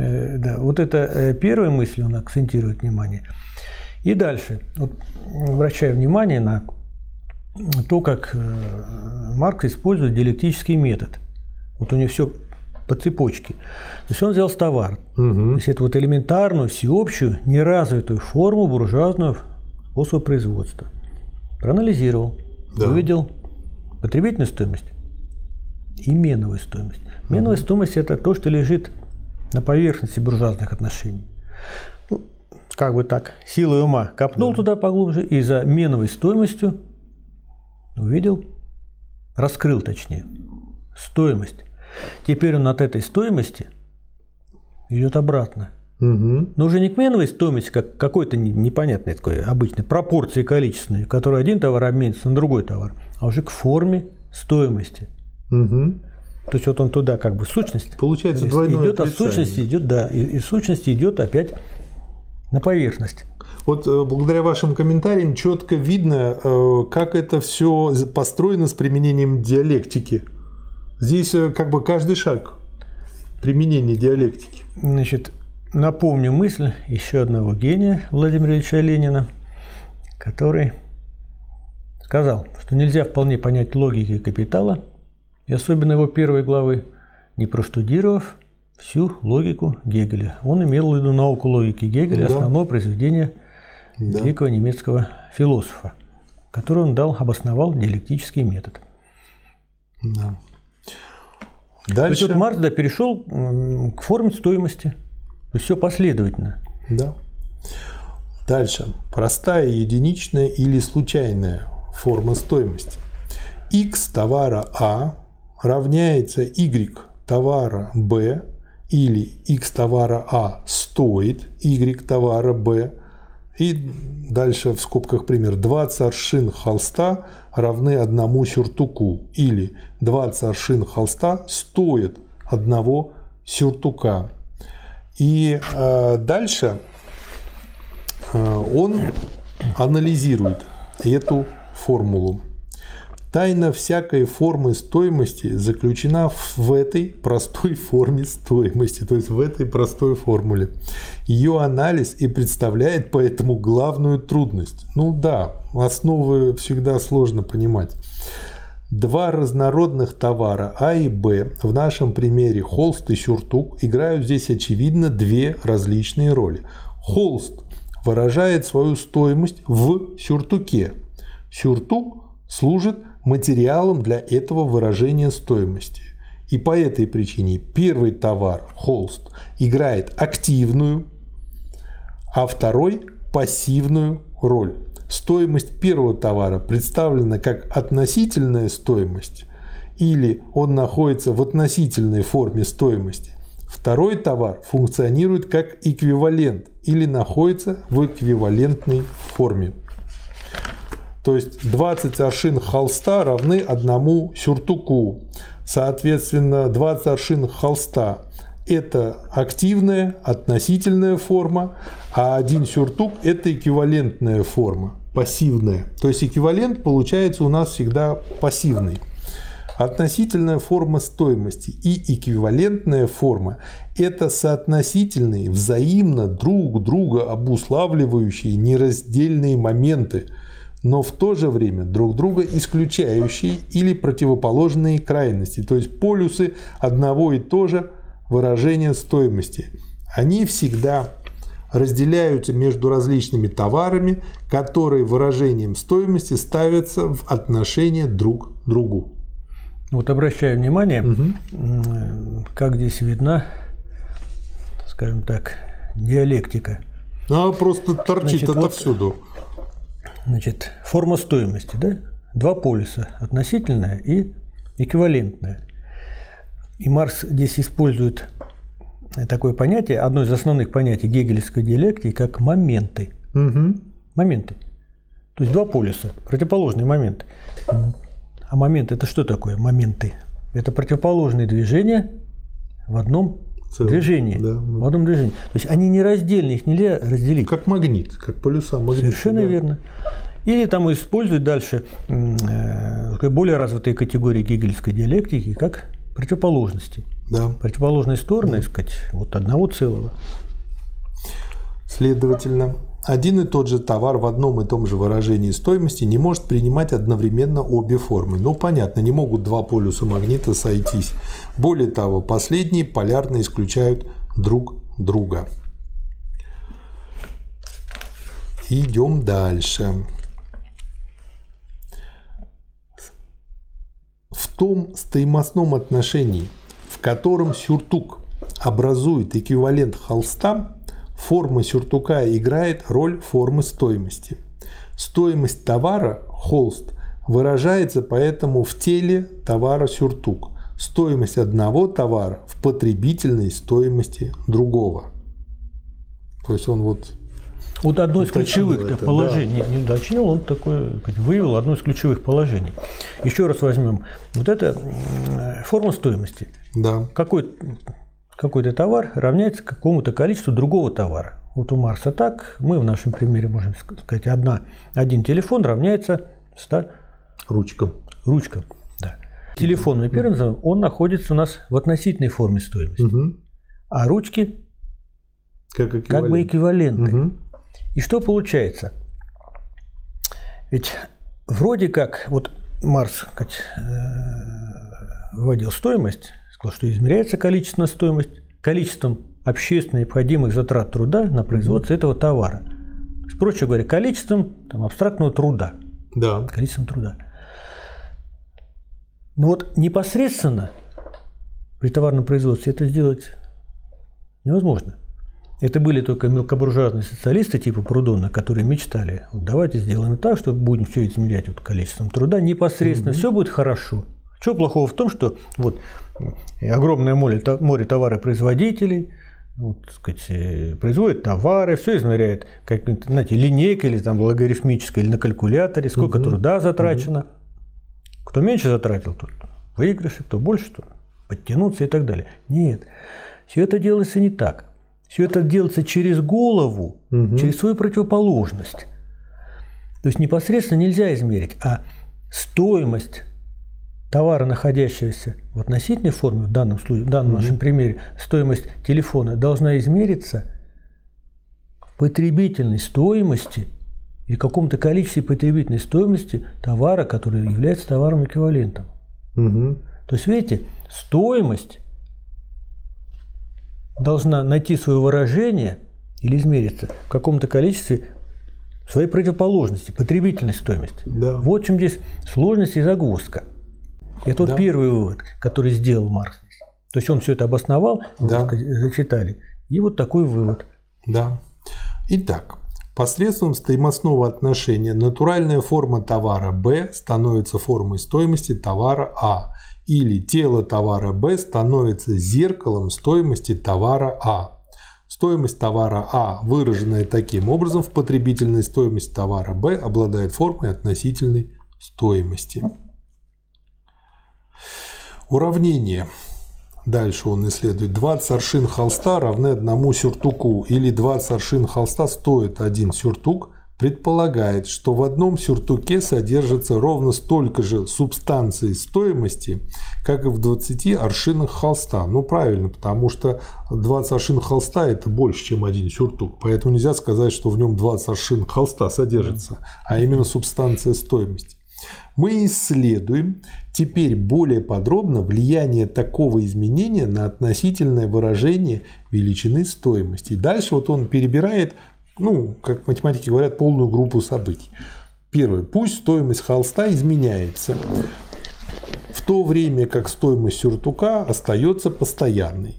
Э, Да, вот это э, первая мысль, он акцентирует внимание. И дальше. Вот, обращаю внимание на то, как э, Маркс использует диалектический метод. Вот у него все по цепочке. То есть он взял товар. То
Мгм.
есть это вот элементарную, всеобщую, неразвитую форму буржуазного способа производства. Проанализировал,
Да.
увидел потребительную стоимость и меновую стоимость. Меновая стоимость – это то, что лежит на поверхности буржуазных отношений. Ну, как бы так, силой ума копнул туда поглубже и за меновой стоимостью увидел, раскрыл точнее, стоимость. Теперь он от этой стоимости идет обратно.
Мгм.
Но уже не к меновой стоимости, как какой-то не- непонятной такой обычной пропорции количественной, в которой один товар обменится на другой товар, а уже к форме стоимости.
Мгм.
То есть вот он туда как бы сущность
Получается двойное
идет от
отрицание.
сущности, идет, да, и, и сущности идет опять на поверхность.
Вот э, благодаря вашим комментариям четко видно, э, как это все построено с применением диалектики. Здесь э, как бы каждый шаг применения диалектики.
Значит, напомню мысль еще одного гения Владимира Ильича Ленина, который сказал, что нельзя вполне понять логики капитала, и особенно его первой главы, не простудировав всю логику Гегеля. Он имел в виду науку логики Гегеля,
Да.
основное произведение
Да.
великого немецкого философа, который он дал, обосновал диалектический метод.
Да.
То есть
Дальше.
вот Маркс да, перешел к форме стоимости. То есть все последовательно.
Да. Дальше. Простая, единичная или случайная форма стоимости. X товара А равняется Y товара Б или X товара А стоит Y товара Б. И дальше в скобках пример. 20 аршин холста равны одному сюртуку. Или 20 аршин холста стоит одного сюртука. И э, дальше э, он анализирует эту формулу. Тайна всякой формы стоимости заключена в- этой простой форме стоимости, то есть в этой простой формуле. Ее анализ и представляет поэтому главную трудность. Ну да, основы всегда сложно понимать. Два разнородных товара А и Б, в нашем примере холст и сюртук, играют здесь очевидно две различные роли. Холст выражает свою стоимость в сюртуке. Сюртук служит материалом для этого выражения стоимости. И по этой причине первый товар, холст, играет активную, а второй – пассивную роль. Стоимость первого товара представлена как относительная стоимость, или он находится в относительной форме стоимости. Второй товар функционирует как эквивалент или находится в эквивалентной форме. То есть 20 аршин холста равны одному сюртуку. Соответственно, 20 аршин холста – это активная, относительная форма, а один сюртук – это эквивалентная форма, пассивная. То есть эквивалент получается у нас всегда пассивный. Относительная форма стоимости и эквивалентная форма – это соотносительные, взаимно друг друга обуславливающие нераздельные моменты, но в то же время друг друга исключающие или противоположные крайности, то есть полюсы одного и того же выражения стоимости. Они всегда разделяются между различными товарами, которые выражением стоимости ставятся в отношение друг к другу.
Вот обращаю внимание, м, как здесь видна, скажем так, диалектика.
Она просто торчит
Значит, вот-
отовсюду.
Значит, форма стоимости, да? Два полюса, относительная и эквивалентная. И Маркс здесь использует такое понятие, одно из основных понятий гегелевской диалектики, как моменты.
Мгм.
Моменты. То есть два полюса, противоположные моменты. А моменты это что такое? Моменты. Это противоположные движения в одном
Целом,
движении.
да.
В одном движении. То есть они нераздельны, их нельзя разделить.
Как магнит, как полюса магнита.
Совершенно
да.
верно. Или там используют дальше э, более развитые категории гегельской диалектики, как противоположности.
Да.
Противоположные стороны, так сказать, вот одного целого.
Следовательно, один и тот же товар в одном и том же выражении стоимости не может принимать одновременно обе формы. Ну, понятно, не могут два полюса магнита сойтись. Более того, последние полярно исключают друг друга. Идем дальше. В том стоимостном отношении, в котором сюртук образует эквивалент холста, форма сюртука играет роль формы стоимости. Стоимость товара, холст, выражается поэтому в теле товара сюртук. Стоимость одного товара в потребительной стоимости другого. То есть он вот
Вот одно из ключевых
это,
положений, не уточнил, он такое вывел одно из ключевых положений. Еще раз возьмем. Вот это форма стоимости.
да,
Какой, какой-то товар равняется какому-то количеству другого товара. Вот у Марса так, мы в нашем примере можем сказать, одна, один телефон равняется 100
ручка.
ручкам. Да. Телефон, мы первым назовем, он находится у нас в относительной форме стоимости.
Мгм.
А ручки
Как
как бы
эквивалент.
эквиваленты.
Мгм.
И что получается? Ведь вроде как, вот Марс сказать, э, вводил стоимость, сказал, что измеряется количественная стоимость количеством общественно необходимых затрат труда на производство этого товара. То есть, проще говоря, количеством там, абстрактного труда.
Да.
Количеством труда. Но вот непосредственно при товарном производстве это сделать невозможно. Это были только мелкобуржуазные социалисты типа Прудона, которые мечтали, вот давайте сделаем так, что будем все измерять вот количеством труда непосредственно, все будет хорошо. Что плохого в том, что вот огромное море, то- море товаропроизводителей, вот, так сказать, э, производят товары, все измеряет, как, знаете, линейкой или там логарифмической, или на калькуляторе, сколько
Мгм.
труда затрачено. Кто меньше затратил, тот выигрыши, кто больше, тот подтянуться и так далее. Нет, все это делается не так. Все это делается через голову,
Мгм.
через свою противоположность. То есть непосредственно нельзя измерить, а стоимость товара, находящегося в относительной форме, в данном, случае, в данном нашем примере, стоимость телефона должна измериться в потребительной стоимости и каком-то количестве потребительной стоимости товара, который является товаром эквивалентом.
Мгм.
То есть, видите, стоимость должна найти свое выражение или измериться в каком-то количестве своей противоположности, потребительной стоимости.
Да.
Вот в чем здесь сложность и загвоздка. Это
Да.
вот первый вывод, который сделал Маркс. То есть он все это обосновал,
Да.
зачитали. И вот такой вывод.
Да. Итак, посредством стоимостного отношения натуральная форма товара Б становится формой стоимости товара А, или тело товара Б становится зеркалом стоимости товара А. Стоимость товара А, выраженная таким образом в потребительной стоимости товара Б, обладает формой относительной стоимости. Уравнение. Дальше он исследует. 20 аршин холста равны одному сюртуку, или 20 аршин холста стоит один сюртук, предполагает, что в одном сюртуке содержится ровно столько же субстанции стоимости, как и в 20 аршинах холста. Ну, правильно, потому что 20 аршин холста – это больше, чем один сюртук. Поэтому нельзя сказать, что в нем 20 аршин холста содержится, а именно субстанция стоимости. Мы исследуем теперь более подробно влияние такого изменения на относительное выражение величины стоимости. И дальше вот он перебирает, ну, как математики говорят, полную группу событий. Первое. Пусть стоимость холста изменяется, в то время как стоимость сюртука остается постоянной.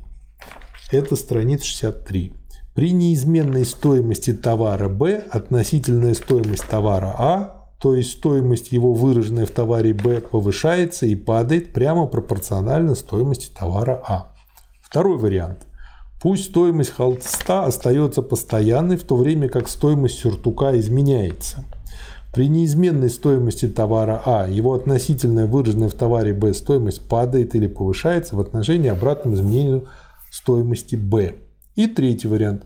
Это страница 63. При неизменной стоимости товара Б относительная стоимость товара А то есть стоимость его, выраженная в товаре Б, повышается и падает прямо пропорционально стоимости товара А. Второй вариант. Пусть стоимость холста остается постоянной, в то время как стоимость сюртука изменяется. При неизменной стоимости товара А его относительная выраженная в товаре Б стоимость падает или повышается в отношении обратному изменению стоимости Б. И третий вариант.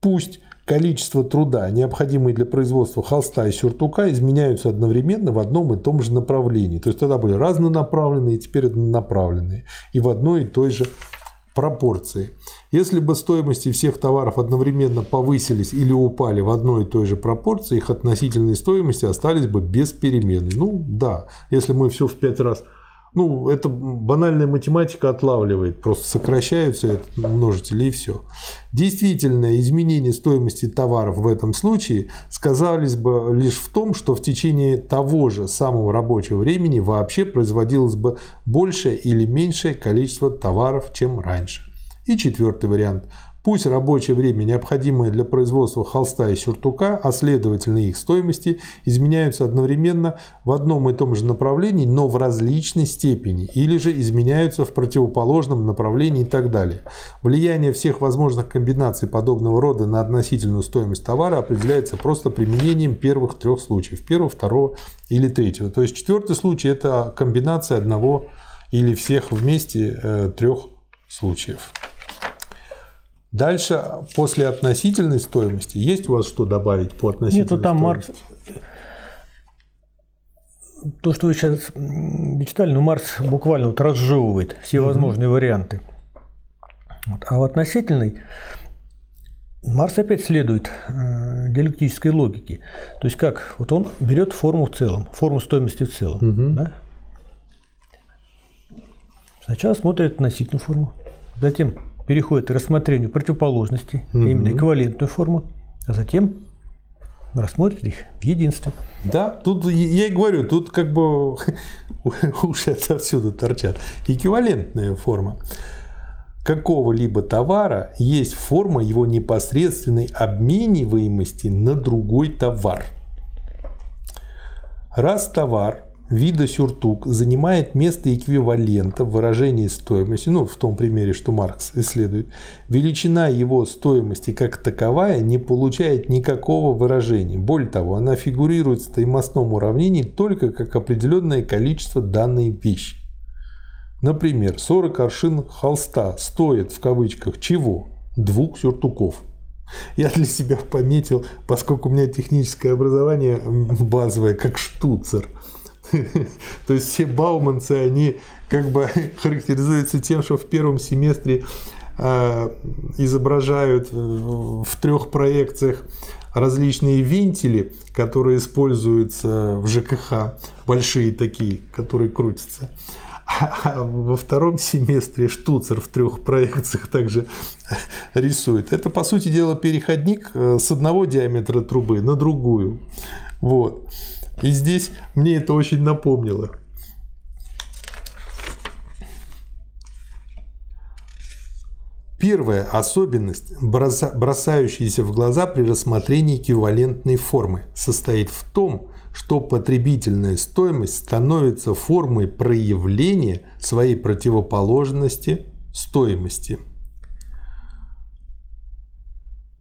Пусть количество труда, необходимое для производства холста и сюртука, изменяются одновременно в одном и том же направлении. То есть тогда были разнонаправленные, теперь однонаправленные. И в одной и той же пропорции. Если бы стоимости всех товаров одновременно повысились или упали в одной и той же пропорции, их относительные стоимости остались бы без перемены. Ну да, если мы все в пять раз ну, это банальная математика отлавливает, просто сокращаются множители и все. Действительно, изменение стоимости товаров в этом случае сказались бы лишь в том, что в течение того же самого рабочего времени вообще производилось бы большее или меньшее количество товаров, чем раньше. И четвертый вариант. Пусть рабочее время, необходимое для производства холста и сюртука, а следовательно их стоимости, изменяются одновременно в одном и том же направлении, но в различной степени, или же изменяются в противоположном направлении и так далее. Влияние всех возможных комбинаций подобного рода на относительную стоимость товара определяется просто применением первых трех случаев. Первого, второго или третьего. То есть четвертый случай – это комбинация одного или всех вместе э, трех случаев. Дальше, после относительной стоимости, есть у вас что добавить по относительной
Нет, ну там
стоимости?
Маркс... То, что вы сейчас читали, ну Маркс буквально вот разжевывает все возможные варианты. Вот. А в относительной Марс опять следует э, диалектической логике. То есть как? Вот он берет форму в целом, форму стоимости в целом.
Мгм.
да? Сначала смотрит относительную форму, затем переходит к рассмотрению противоположностей,
Мгм.
именно эквивалентную форму, а затем рассмотрит их в единстве.
Да, тут я и говорю, тут как бы *laughs* уши отсюда торчат. Эквивалентная форма какого-либо товара есть форма его непосредственной обмениваемости на другой товар. Раз товар вида сюртук занимает место эквивалента в выражении стоимости, ну, в том примере, что Маркс исследует, величина его стоимости как таковая не получает никакого выражения. Более того, она фигурирует в стоимостном уравнении только как определенное количество данной вещи. Например, 40 аршин холста стоит в кавычках чего? Двух сюртуков. Я для себя пометил, поскольку у меня техническое образование базовое, как штуцер. *laughs* То есть все бауманцы, они как бы *laughs* характеризуются тем, что в первом семестре э, изображают в трех проекциях различные вентили, которые используются в ЖКХ, большие такие, которые крутятся. А во втором семестре штуцер в трех проекциях также *laughs* рисует. Это, по сути дела, переходник э, с одного диаметра трубы на другую. Вот. И здесь мне это очень напомнило. Первая особенность, броса- бросающаяся в глаза при рассмотрении эквивалентной формы, состоит в том, что потребительная стоимость становится формой проявления своей противоположности стоимости.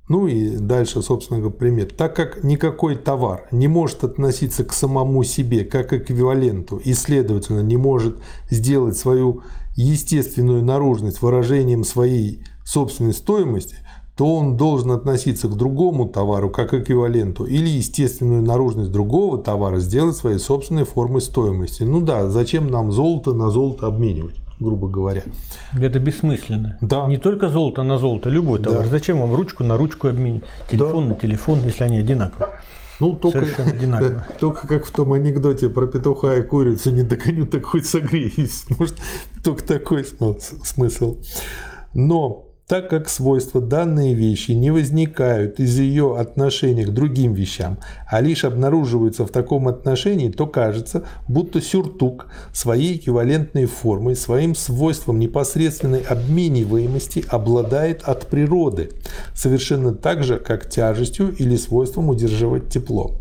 Ну и дальше, собственно говоря, пример. Так как никакой товар не может относиться к самому себе как эквиваленту и, следовательно, не может сделать свою естественную наружность выражением своей собственной стоимости, то он должен относиться к другому товару как эквиваленту или естественную наружность другого товара сделать своей собственной формой стоимости. Ну да, зачем нам золото на золото обменивать, грубо говоря.
Это бессмысленно.
Да.
Не только золото на золото, любой товар.
Да.
Зачем вам ручку на ручку обменить? Телефон на телефон, если они одинаковые.
Ну, только,
Совершенно одинаково. *laughs*
только как в том анекдоте про петуха и курицу, не догоню, так хоть согреюсь. *laughs* Может, только такой смы- смысл. Но так как свойства данной вещи не возникают из ее отношения к другим вещам, а лишь обнаруживаются в таком отношении, то кажется, будто сюртук своей эквивалентной формой, своим свойством непосредственной обмениваемости обладает от природы, совершенно так же, как тяжестью или свойством удерживать тепло.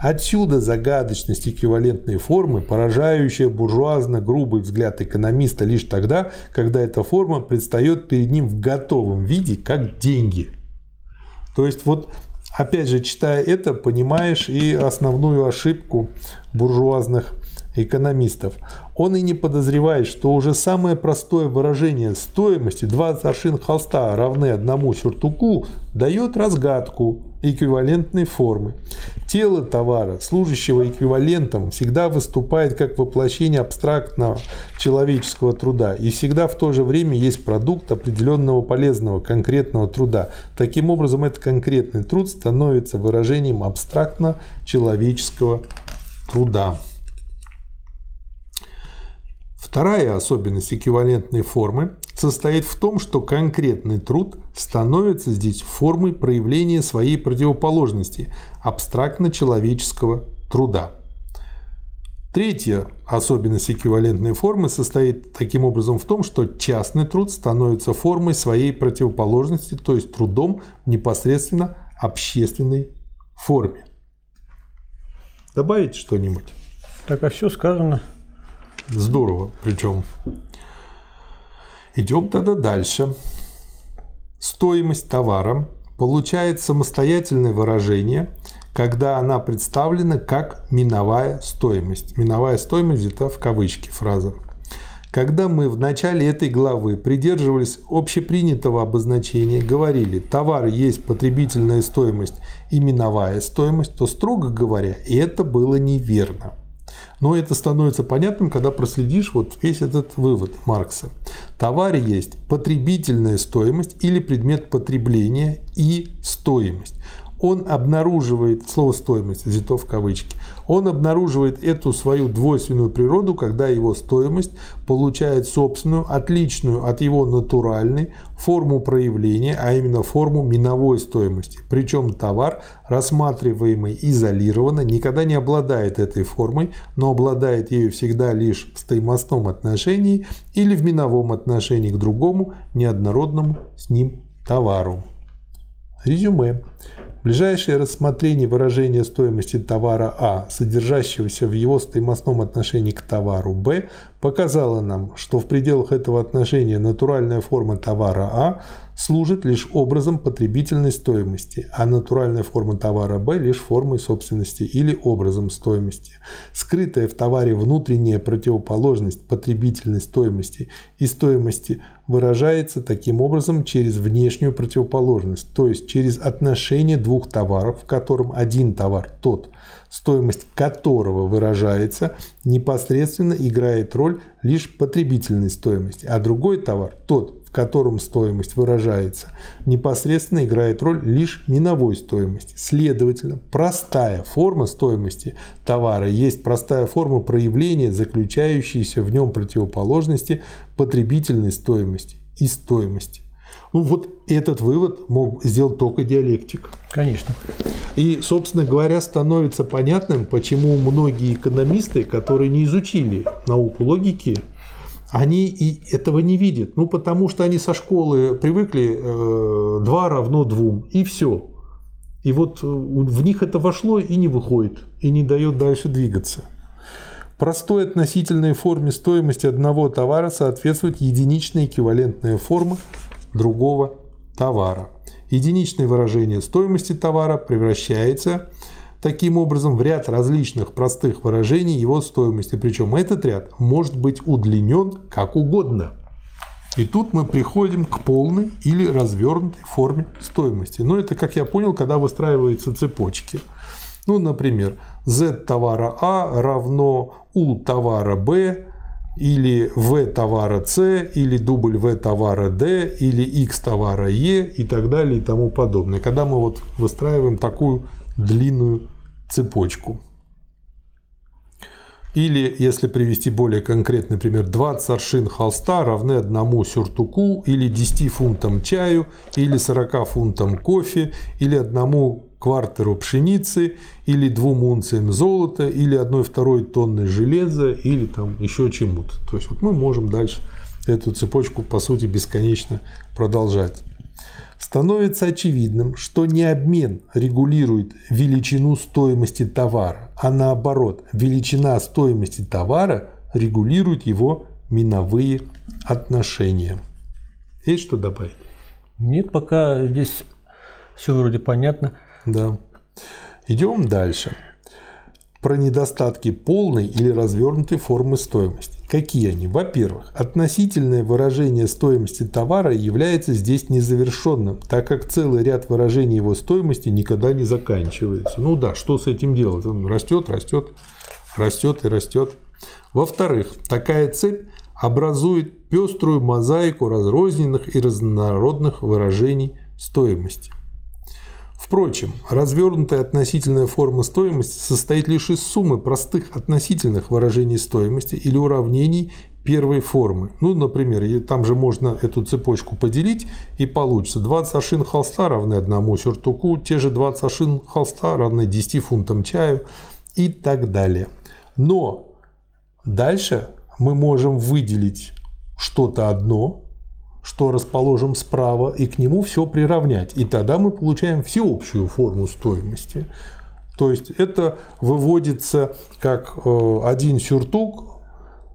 Отсюда загадочность эквивалентной формы, поражающая буржуазно-грубый взгляд экономиста лишь тогда, когда эта форма предстает перед ним в готовом виде, как деньги. То есть вот Опять же, читая это, понимаешь и основную ошибку буржуазных экономистов. Он и не подозревает, что уже самое простое выражение стоимости 20 аршин холста равны одному сюртуку дает разгадку эквивалентной формы. Тело товара, служащего эквивалентом, всегда выступает как воплощение абстрактного человеческого труда и всегда в то же время есть продукт определенного полезного конкретного труда. Таким образом, этот конкретный труд становится выражением абстрактно человеческого труда. Вторая особенность эквивалентной формы состоит в том, что конкретный труд становится здесь формой проявления своей противоположности абстрактно-человеческого труда. Третья особенность эквивалентной формы состоит таким образом в том, что частный труд становится формой своей противоположности, то есть трудом в непосредственно общественной форме. Добавить что-нибудь?
Так, а все сказано.
Здорово, причем. Идем тогда дальше. Стоимость товара получает самостоятельное выражение, когда она представлена как миновая стоимость. Миновая стоимость – это в кавычки фраза. Когда мы в начале этой главы придерживались общепринятого обозначения, говорили, товар есть потребительная стоимость и миновая стоимость, то, строго говоря, это было неверно. Но это становится понятным, когда проследишь вот весь этот вывод Маркса. Товар есть потребительная стоимость или предмет потребления и стоимость он обнаруживает, слово стоимость взято в кавычки, он обнаруживает эту свою двойственную природу, когда его стоимость получает собственную, отличную от его натуральной форму проявления, а именно форму миновой стоимости. Причем товар, рассматриваемый изолированно, никогда не обладает этой формой, но обладает ею всегда лишь в стоимостном отношении или в миновом отношении к другому неоднородному с ним товару. Резюме. Ближайшее рассмотрение выражения стоимости товара А, содержащегося в его стоимостном отношении к товару Б, показало нам, что в пределах этого отношения натуральная форма товара А служит лишь образом потребительной стоимости, а натуральная форма товара Б лишь формой собственности или образом стоимости. Скрытая в товаре внутренняя противоположность потребительной стоимости и стоимости выражается таким образом через внешнюю противоположность, то есть через отношение двух товаров, в котором один товар тот, стоимость которого выражается, непосредственно играет роль лишь потребительной стоимости, а другой товар, тот, котором стоимость выражается, непосредственно играет роль лишь миновой стоимости. Следовательно, простая форма стоимости товара есть простая форма проявления, заключающаяся в нем противоположности потребительной стоимости и стоимости. Ну вот этот вывод мог сделать только диалектик.
Конечно.
И, собственно говоря, становится понятным, почему многие экономисты, которые не изучили науку логики, они и этого не видят. Ну, потому что они со школы привыкли э, 2 равно 2, и все. И вот э, в них это вошло и не выходит, и не дает дальше двигаться. Простой относительной форме стоимости одного товара соответствует единичная эквивалентная форма другого товара. Единичное выражение стоимости товара превращается таким образом в ряд различных простых выражений его стоимости. Причем этот ряд может быть удлинен как угодно. И тут мы приходим к полной или развернутой форме стоимости. Но это, как я понял, когда выстраиваются цепочки. Ну, например, Z товара А равно U товара Б, или В товара С, или дубль В товара Д, или X товара Е и так далее и тому подобное. Когда мы вот выстраиваем такую длинную цепочку. Или, если привести более конкретный пример, 20 аршин холста равны одному сюртуку, или 10 фунтам чаю, или 40 фунтам кофе, или одному квартеру пшеницы, или двум унциям золота, или одной второй тонны железа, или там еще чему-то. То есть вот мы можем дальше эту цепочку, по сути, бесконечно продолжать становится очевидным, что не обмен регулирует величину стоимости товара, а наоборот, величина стоимости товара регулирует его миновые отношения. Есть что добавить?
Нет, пока здесь все вроде понятно.
Да. Идем дальше. Про недостатки полной или развернутой формы стоимости. Какие они? Во-первых, относительное выражение стоимости товара является здесь незавершенным, так как целый ряд выражений его стоимости никогда не заканчивается. Ну да, что с этим делать? Он растет, растет, растет и растет. Во-вторых, такая цепь образует пеструю мозаику разрозненных и разнородных выражений стоимости. Впрочем, развернутая относительная форма стоимости состоит лишь из суммы простых относительных выражений стоимости или уравнений первой формы. Ну, например, там же можно эту цепочку поделить, и получится 20 ашин холста равны одному сюртуку, те же 20 ашин холста равны 10 фунтам чаю и так далее. Но дальше мы можем выделить что-то одно, что расположим справа, и к нему все приравнять. И тогда мы получаем всеобщую форму стоимости. То есть это выводится как э, один сюртук,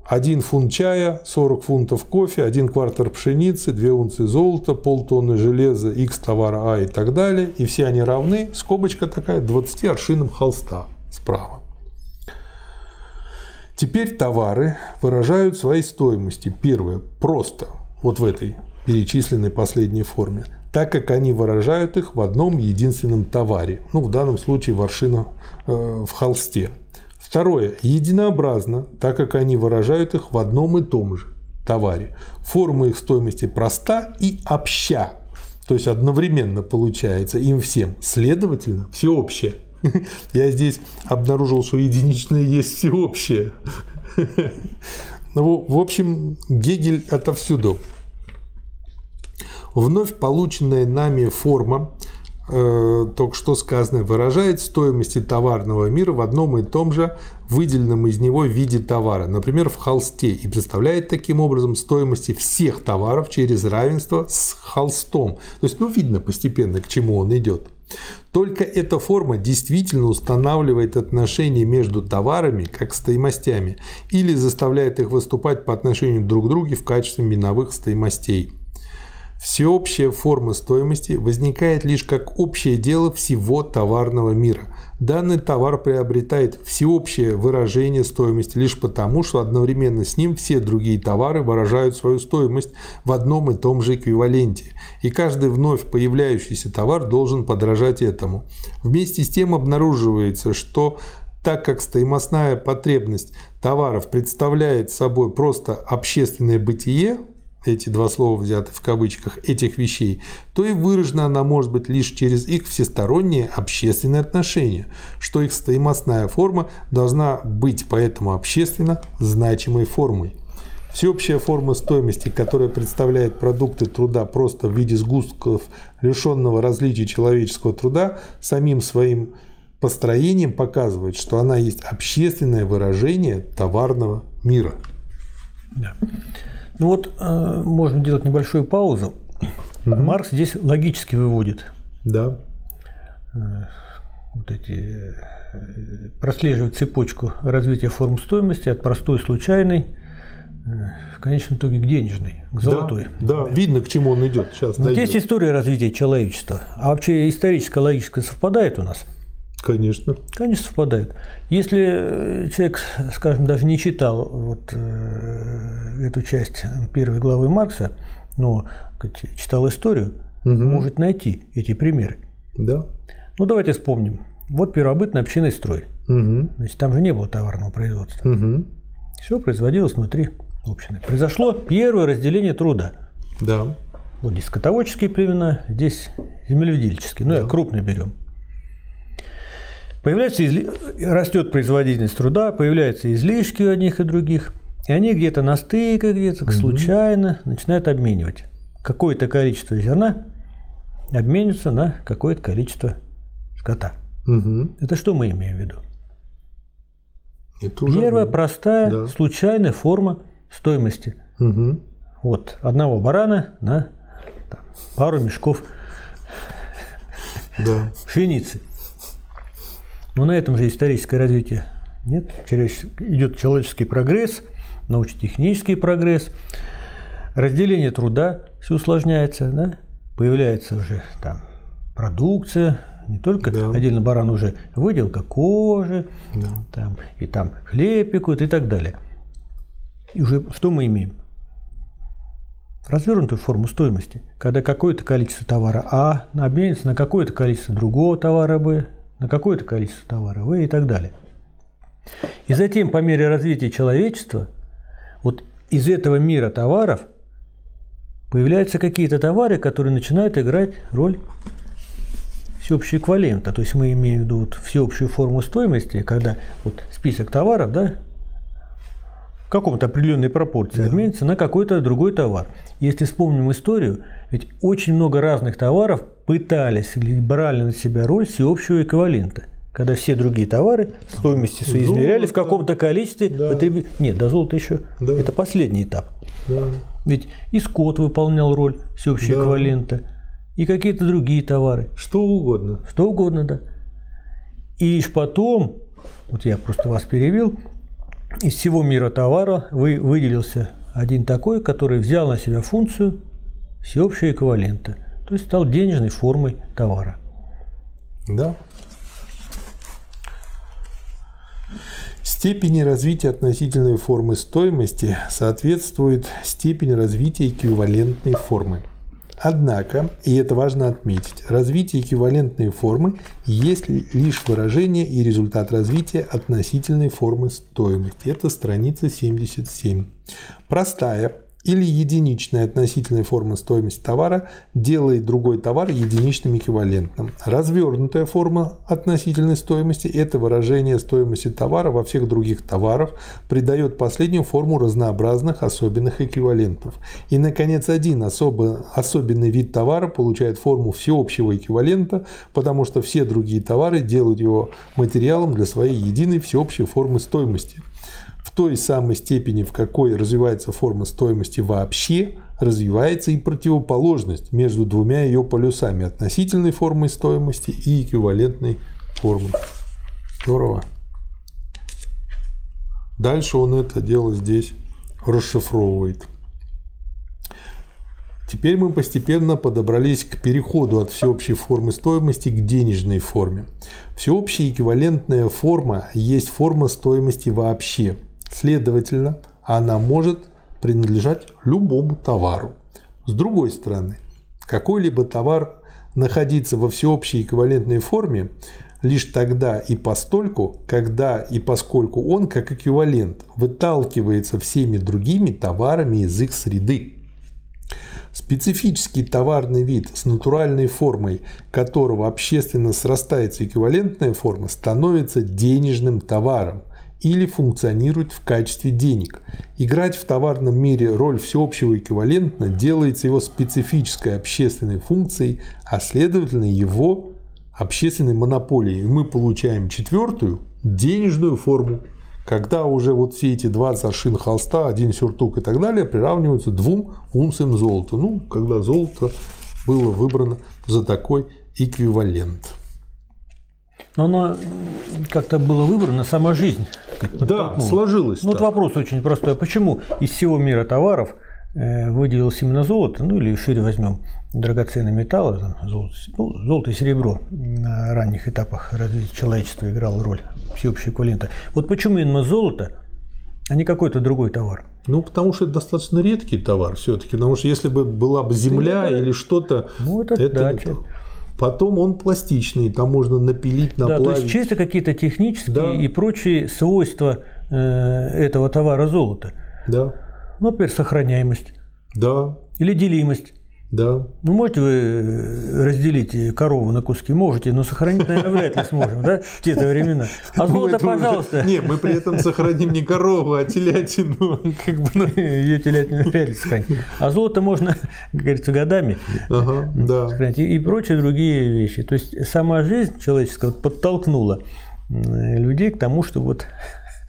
один фунт чая, 40 фунтов кофе, один квартер пшеницы, 2 унции золота, полтонны железа, x товара А и так далее. И все они равны, скобочка такая, 20 аршинам холста справа. Теперь товары выражают свои стоимости. Первое – просто – вот в этой перечисленной последней форме, так как они выражают их в одном единственном товаре, ну, в данном случае воршина э, в холсте. Второе. Единообразно, так как они выражают их в одном и том же товаре. Форма их стоимости проста и обща. То есть одновременно получается им всем. Следовательно, всеобщее. *laughs* Я здесь обнаружил, что единичное есть всеобщее. *laughs* Ну, в общем, Гегель отовсюду. Вновь полученная нами форма, э, только что сказано, выражает стоимости товарного мира в одном и том же выделенном из него виде товара, например, в холсте, и представляет таким образом стоимости всех товаров через равенство с холстом. То есть, ну, видно постепенно, к чему он идет. Только эта форма действительно устанавливает отношения между товарами как стоимостями или заставляет их выступать по отношению друг к другу в качестве миновых стоимостей. Всеобщая форма стоимости возникает лишь как общее дело всего товарного мира. Данный товар приобретает всеобщее выражение стоимости лишь потому, что одновременно с ним все другие товары выражают свою стоимость в одном и том же эквиваленте, и каждый вновь появляющийся товар должен подражать этому. Вместе с тем обнаруживается, что так как стоимостная потребность товаров представляет собой просто общественное бытие, эти два слова взяты в кавычках, этих вещей, то и выражена она может быть лишь через их всесторонние общественные отношения, что их стоимостная форма должна быть поэтому общественно значимой формой. Всеобщая форма стоимости, которая представляет продукты труда просто в виде сгустков лишенного различия человеческого труда, самим своим построением показывает, что она есть общественное выражение товарного мира.
Да. Ну вот, э, можно делать небольшую паузу. Угу. Маркс здесь логически выводит.
Да.
Э, вот эти э, прослеживает цепочку развития форм стоимости от простой случайной в конечном итоге к денежной, к золотой.
Да, да. видно, к чему он идет. Сейчас
вот есть история развития человечества. А вообще историческое логическое совпадает у нас?
Конечно.
Конечно, совпадает. Если человек, скажем, даже не читал вот эту часть первой главы Маркса, но читал историю, угу. может найти эти примеры.
Да.
Ну, давайте вспомним. Вот первобытный общинный строй.
Угу.
Значит, там же не было товарного производства.
Угу.
Все производилось внутри общины. Произошло первое разделение труда.
Да.
Вот здесь скотоводческие племена, здесь землеведельческие. Ну, да. я крупный берем. Появляется, растет производительность труда, появляются излишки у одних и других. И они где-то на стыках, где-то угу. случайно начинают обменивать. Какое-то количество зерна обменивается на какое-то количество скота.
Угу.
Это что мы имеем в виду?
Это
Первая уже... простая да. случайная форма стоимости.
Угу.
Вот одного барана на там, пару мешков
да. *laughs*
пшеницы. Но на этом же историческое развитие нет. Через, идет человеческий прогресс, научно-технический прогресс, разделение труда все усложняется, да? появляется уже там продукция, Не только
Да.
отдельно баран уже выделка кожи,
Да.
там, и там хлеб пекут и так далее. И уже что мы имеем? Развернутую форму стоимости, когда какое-то количество товара А обменится на какое-то количество другого товара Б, на какое-то количество товара В и так далее. И затем, по мере развития человечества, вот из этого мира товаров появляются какие-то товары, которые начинают играть роль всеобщего эквивалента. То есть мы имеем в виду вот всеобщую форму стоимости, когда вот список товаров, да, в каком-то определенной пропорции обменится на какой-то другой товар. Если вспомним историю, ведь очень много разных товаров пытались брали на себя роль всеобщего эквивалента. Когда все другие товары стоимости соизмеряли в каком-то количестве.
Да.
потреби- Нет, до золота еще.
Да.
Это последний этап.
Да.
Ведь и скот выполнял роль всеобщего
Да.
эквивалента, и какие-то другие товары.
Что угодно.
Что угодно, да. И лишь потом, вот я просто вас перевел, из всего мира товара вы, выделился один такой, который взял на себя функцию всеобщего эквивалента, то есть стал денежной формой товара.
Да. Степени развития относительной формы стоимости соответствует степени развития эквивалентной формы. Однако, и это важно отметить, развитие эквивалентной формы есть лишь выражение и результат развития относительной формы стоимости. Это страница 77. Простая или единичная относительная форма стоимости товара делает другой товар единичным эквивалентным. Развернутая форма относительной стоимости – это выражение стоимости товара во всех других товарах, придает последнюю форму разнообразных особенных эквивалентов. И, наконец, один особо, особенный вид товара получает форму всеобщего эквивалента, потому что все другие товары делают его материалом для своей единой всеобщей формы стоимости. В той самой степени, в какой развивается форма стоимости вообще, развивается и противоположность между двумя ее полюсами – относительной формой стоимости и эквивалентной формой. Здорово. Дальше он это дело здесь расшифровывает. Теперь мы постепенно подобрались к переходу от всеобщей формы стоимости к денежной форме. Всеобщая эквивалентная форма есть форма стоимости вообще. Следовательно, она может принадлежать любому товару. С другой стороны, какой-либо товар находиться во всеобщей эквивалентной форме лишь тогда и постольку, когда и поскольку он, как эквивалент, выталкивается всеми другими товарами из их среды. Специфический товарный вид с натуральной формой, которого общественно срастается эквивалентная форма, становится денежным товаром или функционирует в качестве денег. Играть в товарном мире роль всеобщего эквивалента делается его специфической общественной функцией, а следовательно его общественной монополией. И мы получаем четвертую денежную форму, когда уже вот все эти 20 аршин холста, один сюртук и так далее приравниваются двум унциям золота. Ну, когда золото было выбрано за такой эквивалент.
Но оно как-то было выбрано, сама жизнь.
Да, сложилось
Ну, вот вопрос очень простой. А Почему из всего мира товаров э, выделилось именно золото, ну или шире возьмем драгоценные металлы, там, золото, ну, золото и серебро на ранних этапах развития человечества играло роль всеобщего эквивалента. Вот почему именно золото, а не какой-то другой товар?
Ну, потому что это достаточно редкий товар все-таки. Потому что если бы была бы земля или что-то,
Ну, это да, че-
Потом он пластичный, там можно напилить,
Да,
наплавить.
то есть чисто какие-то технические
Да.
и прочие свойства э, этого товара золота.
Да,
Ну, например, сохраняемость
да,
или делимость.
Да.
Ну, можете вы э, разделить корову на куски? Можете, но сохранить, наверное, вряд ли сможем, да, в те времена. *laughs* А золото, пожалуйста.
Не, мы при этом сохраним не корову, а телятину. *laughs*
Как бы, ну, ее телятину вряд ли сохранить. А золото можно, как говорится, годами
Ага, да.
сохранить. И, и прочие другие вещи. То есть сама жизнь человеческая вот подтолкнула м, людей к тому, что вот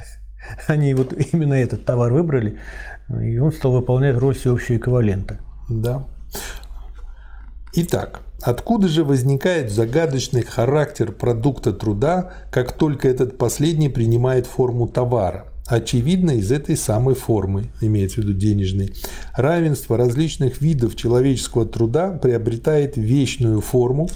*laughs* они вот именно этот товар выбрали, и он стал выполнять роль всеобщего эквивалента.
Да. Итак, откуда же возникает загадочный характер продукта труда, как только этот последний принимает форму товара? Очевидно, из этой самой формы, имеется в виду денежной, равенство различных видов человеческого труда приобретает вечную форму,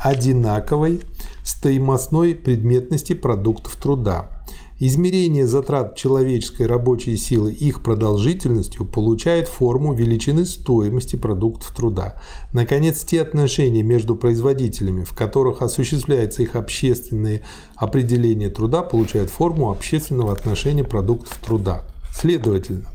одинаковой стоимостной предметности продуктов труда. Измерение затрат человеческой рабочей силы их продолжительностью получает форму величины стоимости продуктов труда. Наконец, те отношения между производителями, в которых осуществляется их общественное определение труда, получают форму общественного отношения продуктов труда. Следовательно,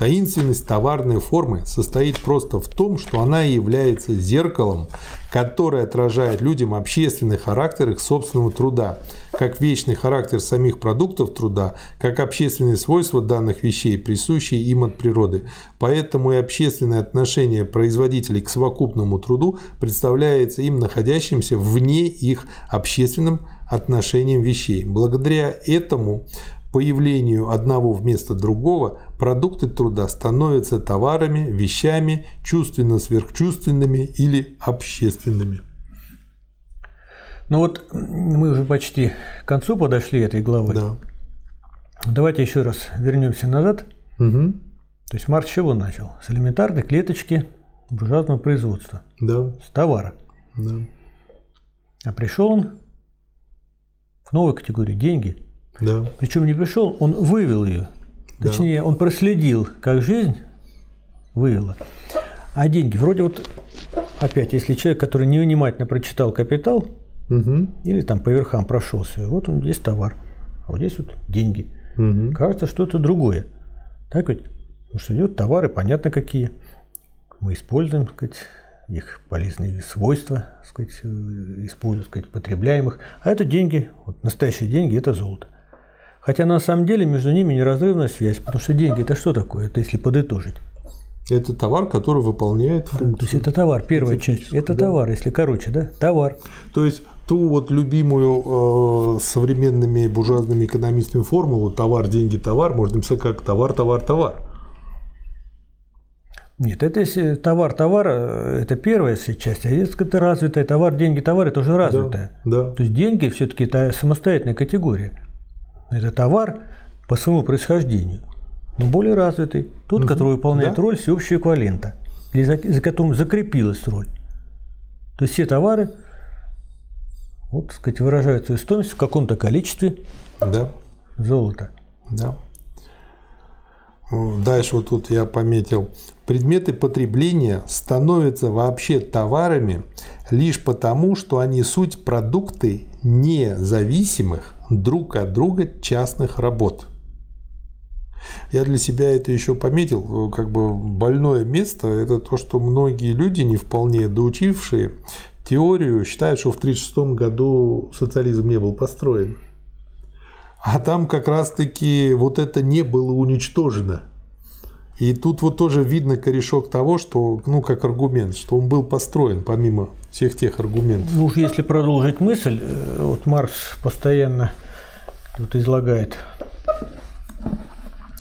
Таинственность товарной формы состоит просто в том, что она является зеркалом, которое отражает людям общественный характер их собственного труда, как вечный характер самих продуктов труда, как общественные свойства данных вещей, присущие им от природы. Поэтому и общественное отношение производителей к совокупному труду представляется им находящимся вне их общественным отношением вещей. Благодаря этому появлению одного вместо другого продукты труда становятся товарами, вещами, чувственно-сверхчувственными или общественными.
Ну вот мы уже почти к концу подошли этой главы.
Да.
Давайте еще раз вернемся назад.
Угу.
То есть Маркс чего начал? С элементарной клеточки буржуазного производства.
Да.
С товара.
Да.
А пришел он к новой категории – деньги –
да.
Причем не пришел, он вывел ее. Точнее, он проследил, как жизнь вывела. А деньги, вроде вот, опять, если человек, который невнимательно прочитал «Капитал»,
угу.
или там по верхам прошелся, вот он здесь товар, а вот здесь вот деньги.
Угу.
Кажется, что это другое. Так ведь? Потому что идет товары, понятно какие. Мы используем, так сказать, их полезные свойства, так сказать, используем, так сказать, потребляемых. А это деньги, вот настоящие деньги – это золото. Хотя на самом деле между ними неразрывная связь, потому что деньги это что такое? Это если подытожить.
Это товар, который выполняет функцию.
То есть это товар, первая это часть. Это да. товар, если короче, да? Товар.
То есть ту вот любимую э, современными буржуазными экономистами формулу товар, деньги, товар можно написать как товар, товар, товар.
Нет, это если товар, товар, э, это первая часть, а если это развитая товар, деньги, товар, это уже развитая.
Да, да.
То есть деньги все-таки это самостоятельная категория. Это товар по своему происхождению, но более развитый. Тот, угу. который выполняет да? роль всеобщего эквивалента, или за, за которым закрепилась роль. То есть все товары вот, так сказать, выражают свою стоимость в каком-то количестве
да.
золота.
Да. Дальше вот тут я пометил. Предметы потребления становятся вообще товарами лишь потому, что они суть продукты независимых друг от друга частных работ. Я для себя это еще пометил, как бы больное место, это то, что многие люди, не вполне доучившие теорию, считают, что в 1936 году социализм не был построен. А там как раз-таки вот это не было уничтожено. И тут вот тоже видно корешок того, что, ну, как аргумент, что он был построен помимо всех тех аргументов.
Ну уж если продолжить мысль, э, вот Маркс постоянно вот излагает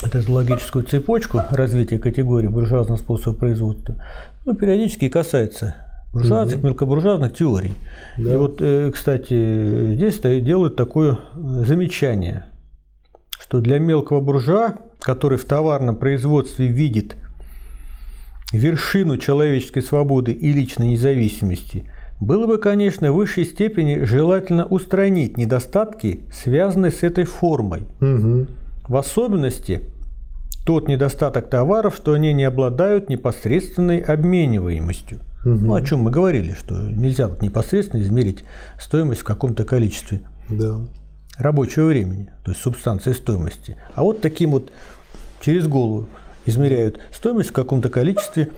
эту логическую цепочку развития категории буржуазного способа производства, ну, периодически касается буржуазных, угу. мелкобуржуазных теорий. Да. И вот, э, кстати, здесь делают такое замечание, что для мелкого буржуа который в товарном производстве видит вершину человеческой свободы и личной независимости, было бы, конечно, в высшей степени желательно устранить недостатки, связанные с этой формой.
Угу.
В особенности тот недостаток товаров, что они не обладают непосредственной обмениваемостью. Угу. Ну, о чем мы говорили, что нельзя непосредственно измерить стоимость в каком-то количестве.
Да
рабочего времени, то есть субстанции стоимости. А вот таким вот через голову измеряют стоимость в каком-то количестве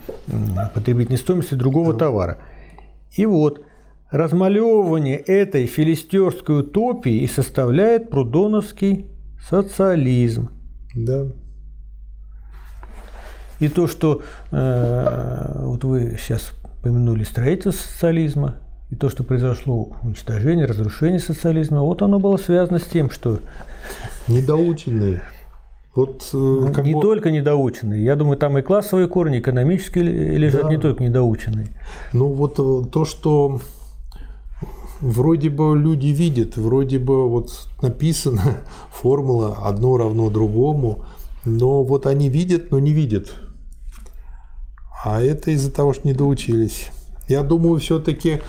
потребительной стоимости другого товара. И вот размалевывание этой филистерской утопии и составляет прудоновский социализм.
Да.
И то, что э, вот вы сейчас помянули строительство социализма, и то, что произошло уничтожение, разрушение социализма, вот оно было связано с тем, что...
Недоученные. Вот, э,
ну, как не бы... только недоученные. Я думаю, там и классовые корни, экономические лежат, да. не только недоученные.
Ну вот э, то, что вроде бы люди видят, вроде бы вот написана *laughs* формула одно равно другому, но вот они видят, но не видят. А это из-за того, что не доучились. Я думаю, все-таки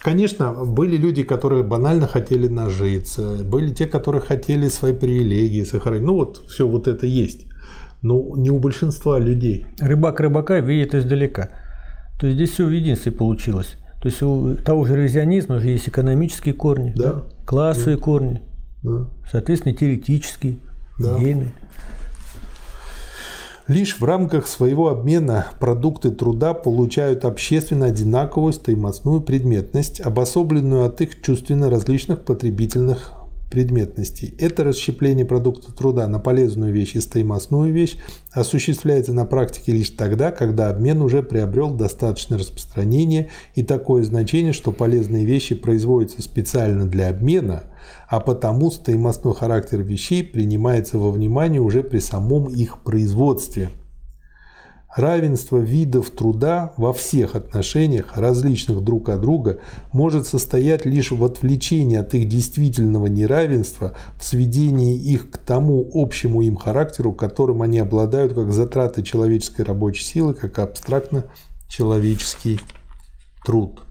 конечно, были люди, которые банально хотели нажиться, были те, которые хотели свои привилегии сохранить. Ну вот все вот это есть. Но не у большинства людей.
Рыбак рыбака видит издалека. То есть здесь все в единстве получилось. То есть у того же ревизионизма же есть экономические корни,
Да.
да, классовые корни,
Да.
соответственно, теоретические,
Да.
идейные.
Лишь в рамках своего обмена продукты труда получают общественно одинаковую стоимостную предметность, обособленную от их чувственно различных потребительных предметностей. Это расщепление продукта труда на полезную вещь и стоимостную вещь осуществляется на практике лишь тогда, когда обмен уже приобрел достаточное распространение и такое значение, что полезные вещи производятся специально для обмена, а потому стоимостной характер вещей принимается во внимание уже при самом их производстве. Равенство видов труда во всех отношениях, различных друг от друга, может состоять лишь в отвлечении от их действительного неравенства, в сведении их к тому общему им характеру, которым они обладают как затраты человеческой рабочей силы, как абстрактно-человеческий труд.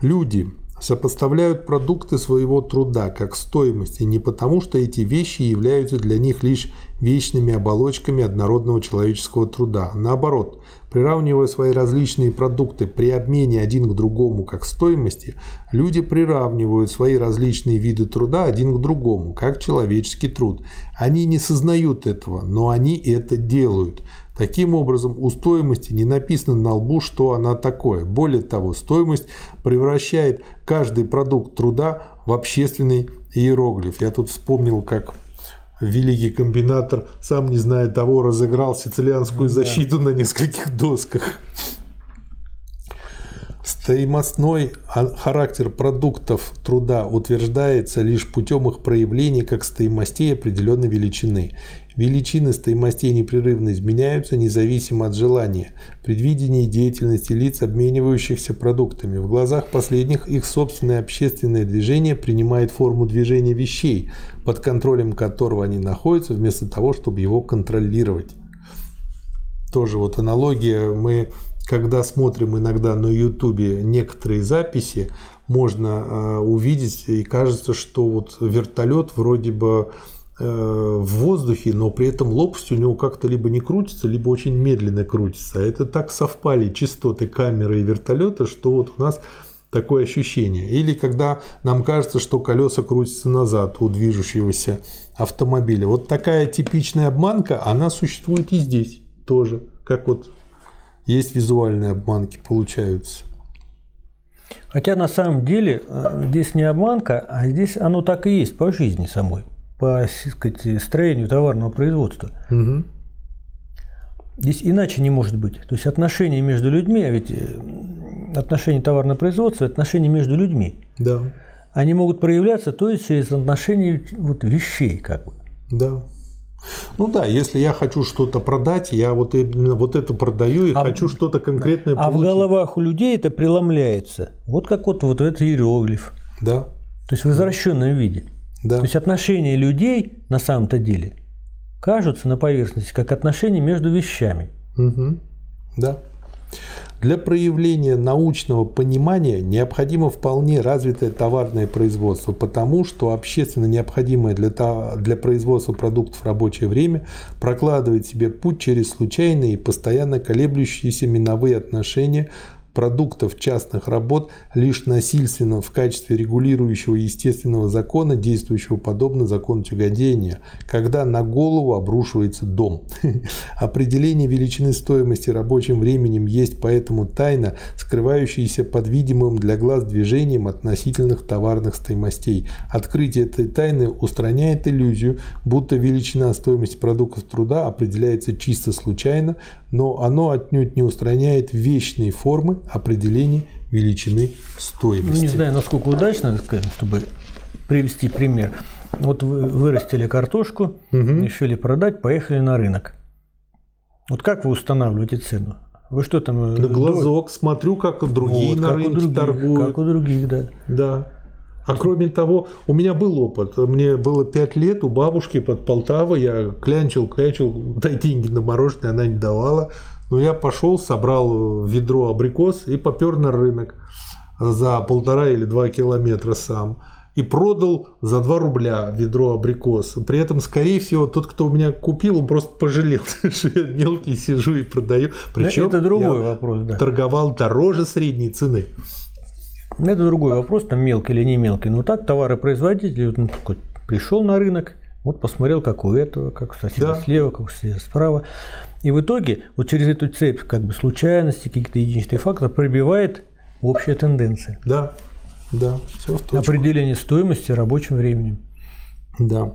Люди сопоставляют продукты своего труда как стоимости не потому, что эти вещи являются для них лишь вечными оболочками однородного человеческого труда. Наоборот, приравнивая свои различные продукты при обмене один к другому как стоимости, люди приравнивают свои различные виды труда один к другому как человеческий труд. Они не сознают этого, но они это делают. Таким образом, у стоимости не написано на лбу, что она такое. Более того, стоимость превращает каждый продукт труда в общественный иероглиф. Я тут вспомнил, как великий комбинатор, сам не зная того, разыграл сицилианскую защиту на нескольких досках. Стоимостной характер продуктов труда утверждается лишь путем их проявления как стоимостей определенной величины. Величины стоимостей непрерывно изменяются независимо от желания, предвидения деятельности лиц, обменивающихся продуктами. В глазах последних их собственное общественное движение принимает форму движения вещей, под контролем которого они находятся, вместо того, чтобы его контролировать. Тоже вот аналогия. Мы, когда смотрим иногда на Ютубе некоторые записи, можно э, увидеть и кажется, что вот вертолет вроде бы в воздухе, но при этом лопасть у него как-то либо не крутится, либо очень медленно крутится. Это так совпали частоты камеры и вертолета, что вот у нас такое ощущение. Или когда нам кажется, что колеса крутятся назад у движущегося автомобиля. Вот такая типичная обманка, она существует и здесь тоже. Как вот есть визуальные обманки, получаются.
Хотя на самом деле здесь не обманка, а здесь оно так и есть по жизни самой по сказать, строению товарного производства.
Угу.
Здесь иначе не может быть. То есть отношения между людьми, а ведь отношения товарного производства – отношения между людьми.
Да.
Они могут проявляться то есть через отношения вот, вещей как бы.
Да. Ну да, если я хочу что-то продать, я вот именно вот это продаю и
а
хочу что-то конкретное
а
получить.
в головах у людей это преломляется. Вот как вот, вот этот иероглиф.
Да.
То есть в извращенном виде.
Да.
То есть отношения людей на самом-то деле кажутся на поверхности как отношения между вещами.
Угу. Да. Для проявления научного понимания необходимо вполне развитое товарное производство, потому что общественно необходимое для, для производства продуктов рабочее время прокладывает себе путь через случайные и постоянно колеблющиеся миновые отношения продуктов частных работ лишь насильственно в качестве регулирующего естественного закона, действующего подобно закону тяготения, когда на голову обрушивается дом. *laughs* Определение величины стоимости рабочим временем есть поэтому тайна, скрывающаяся под видимым для глаз движением относительных товарных стоимостей. Открытие этой тайны устраняет иллюзию, будто величина стоимости продуктов труда определяется чисто случайно, но оно отнюдь не устраняет вечные формы определения величины стоимости.
Ну, не знаю, насколько удачно, чтобы привести пример. Вот вы вырастили картошку, угу. решили продать, поехали на рынок. Вот как вы устанавливаете цену? Вы что там?
На глазок смотрю, как другие вот, на рынке
других,
торгуют.
Как у других, да.
Да. А кроме того, у меня был опыт. Мне было 5 лет, у бабушки под Полтавой я клянчил, клянчил, *laughs* дай деньги на мороженое, она не давала. Но я пошел, собрал ведро абрикос и попер на рынок. за полтора или два километра сам и продал за 2 рубля ведро абрикос. При этом, скорее всего, тот, кто у меня купил, он просто пожалел, *laughs* что я мелкий сижу и продаю. Причем
это другой вопрос, да.
торговал дороже средней цены.
Это другой вопрос, там мелкий или не мелкий. Но так товаропроизводитель вот, ну, такой, пришел на рынок, вот посмотрел, как у этого, как у соседа
Да.
слева, как у соседа справа. И в итоге вот через эту цепь как бы случайности, какие-то единичные факторы пробивает общая тенденция.
Да, да, все в точку.
Определение стоимости рабочим временем.
Да.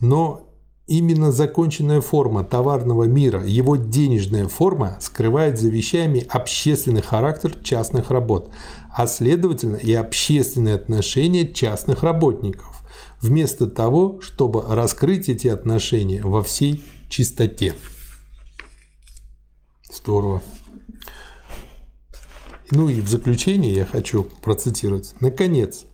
Но именно законченная форма товарного мира, его денежная форма скрывает за вещами общественный характер частных работ, а следовательно и общественные отношения частных работников, вместо того, чтобы раскрыть эти отношения во всей чистоте. Здорово. Ну и в заключение я хочу процитировать. Наконец,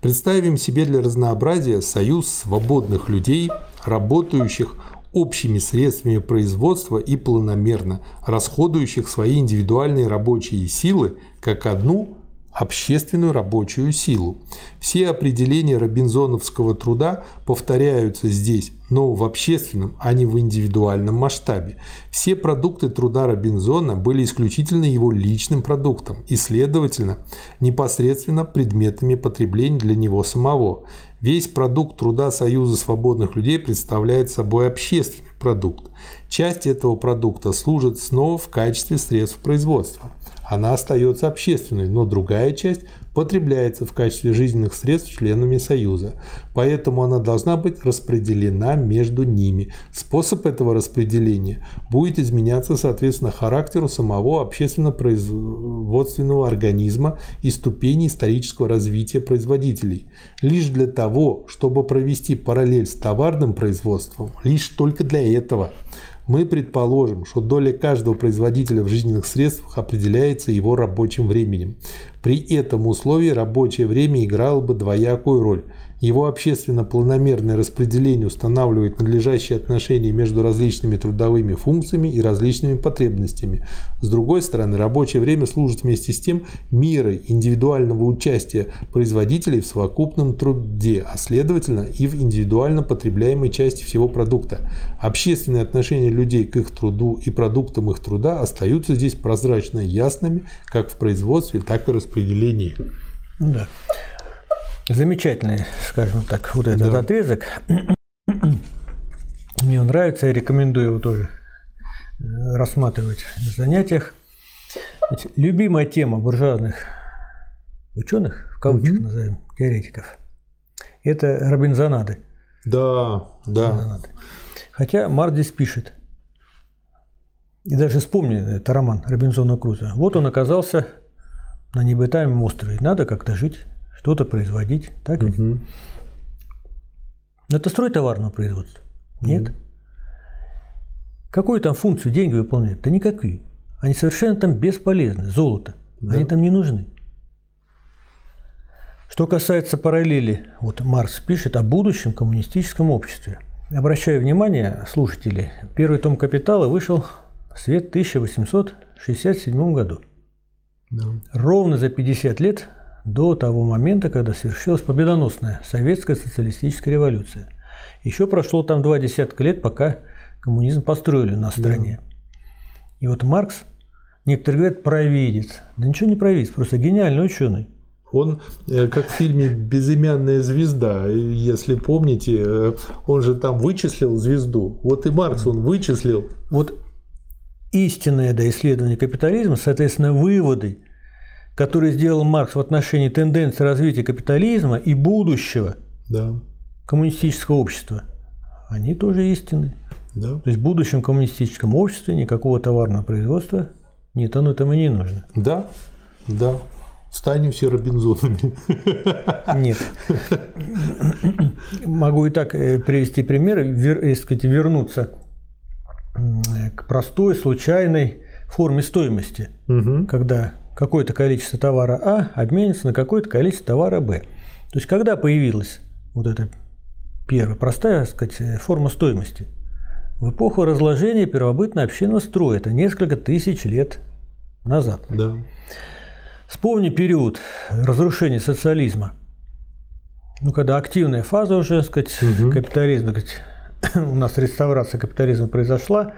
представим себе для разнообразия союз свободных людей, работающих общими средствами производства и планомерно расходующих свои индивидуальные рабочие силы как одну общественную рабочую силу. Все определения робинзоновского труда повторяются здесь, но в общественном, а не в индивидуальном масштабе. Все продукты труда Робинзона были исключительно его личным продуктом и, следовательно, непосредственно предметами потребления для него самого. Весь продукт труда Союза свободных людей представляет собой общественный продукт. Часть этого продукта служит снова в качестве средств производства она остается общественной, но другая часть потребляется в качестве жизненных средств членами Союза. Поэтому она должна быть распределена между ними. Способ этого распределения будет изменяться соответственно характеру самого общественно-производственного организма и ступени исторического развития производителей. Лишь для того, чтобы провести параллель с товарным производством, лишь только для этого – мы предположим, что доля каждого производителя в жизненных средствах определяется его рабочим временем. При этом условии рабочее время играло бы двоякую роль. Его общественно-планомерное распределение устанавливает надлежащие отношения между различными трудовыми функциями и различными потребностями. С другой стороны, рабочее время служит вместе с тем мерой индивидуального участия производителей в совокупном труде, а следовательно и в индивидуально потребляемой части всего продукта. Общественные отношения людей к их труду и продуктам их труда остаются здесь прозрачно ясными как в производстве, так и распределении.
Да. Замечательный, скажем так, вот этот
Да.
отрезок. *clears throat* Мне он нравится, я рекомендую его тоже э, рассматривать на занятиях. Значит, любимая тема буржуазных ученых, в кавычках
Мгм.
назовем, теоретиков, это Робинзонады.
Да, да.
Робинзонады. Хотя Марк здесь пишет, и даже вспомни, это роман Робинзона Круза. Вот он оказался на необитаемом острове. Надо как-то жить, что-то производить. Так ведь? Но это строй товарного производства? Нет. Какую там функцию деньги выполняют? Да никакие. Они совершенно там бесполезны. Золото.
Да.
Они там не нужны. Что касается параллели, вот Маркс пишет о будущем коммунистическом обществе. Обращаю внимание, слушатели, первый том «Капитала» вышел в свет в 1867 году.
Да.
Ровно за 50 лет до того момента, когда совершилась победоносная советская социалистическая революция. Еще прошло там два десятка лет, пока коммунизм построили на стране. И вот Маркс, некоторые говорят, провидец. Да ничего не провидец, просто гениальный ученый.
Он, э, как в фильме «Безымянная звезда», если помните, э, он же там вычислил звезду. Вот и Маркс он вычислил.
Вот истинное да, исследование капитализма, соответственно, выводы, которые сделал Маркс в отношении тенденции развития капитализма и будущего
Да,
коммунистического общества, они тоже истинны.
да,
То есть в будущем коммунистическом обществе никакого товарного производства нет, оно там и не нужно.
да, да. Станем все Робинзонами.
Нет. Могу и так э, привести пример, вер, э, сказать, вернуться э, к простой, случайной форме стоимости,
Мгм.
когда какое-то количество товара А обменится на какое-то количество товара Б. То есть когда появилась вот эта первая простая, так сказать, форма стоимости? В эпоху разложения первобытно-общинного строя, это несколько тысяч лет назад.
Да.
Вспомни период разрушения социализма. Ну, когда активная фаза уже, так сказать,
Мгм.
капитализма, так сказать, *coughs* у нас реставрация капитализма произошла,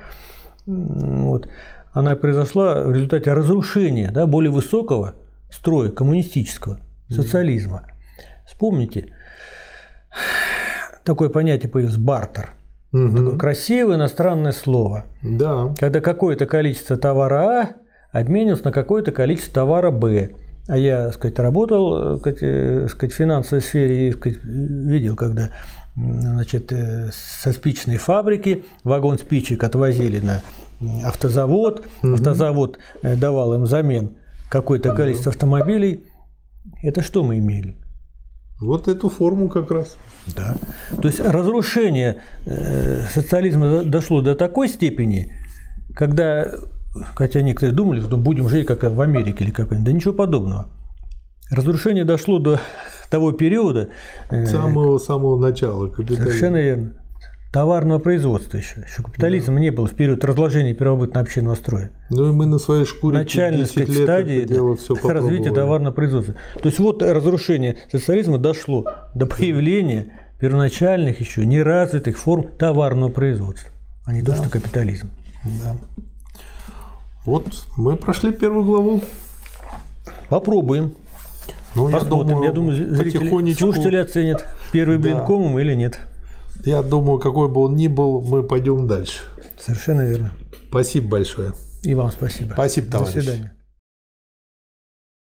вот, она произошла в результате разрушения да, более высокого строя коммунистического социализма. Вспомните, такое понятие появилось бартер. Такое красивое иностранное слово.
Да.
Когда какое-то количество товара А обменивалось на какое-то количество товара Б. А я, так сказать, работал, так сказать, э, так сказать, в финансовой сфере и так сказать, видел, когда значит, э, со спичной фабрики вагон спичек отвозили на автозавод, автозавод э, давал им взамен какое-то количество автомобилей. Это что мы имели?
Вот эту форму как раз.
Да. То есть разрушение э, социализма до- дошло до такой степени, когда, хотя некоторые думали, что будем жить как в Америке или как-нибудь, да ничего подобного. Разрушение дошло до того периода, э,
самого самого начала капитализма.
совершенно верно, товарного производства еще. Еще капитализма не было в период разложения первобытно-общинного строя.
Ну и мы на своей шкуре
начальной
10
сказать,
лет
стадии
дело все *laughs*
развития товарного производства. То есть вот разрушение социализма дошло до появления первоначальных еще неразвитых форм товарного производства, а не то, что капитализм.
Да. Вот мы прошли первую главу.
Попробуем.
Ну,
Посмотрим. Я думаю, зрители,
потихонечку,
слушатели оценят, первый блин
Да.
комом или нет.
Я думаю, какой бы он ни был, мы пойдем дальше.
Совершенно верно.
Спасибо большое.
И вам спасибо.
Спасибо,
До
товарищи.
свидания.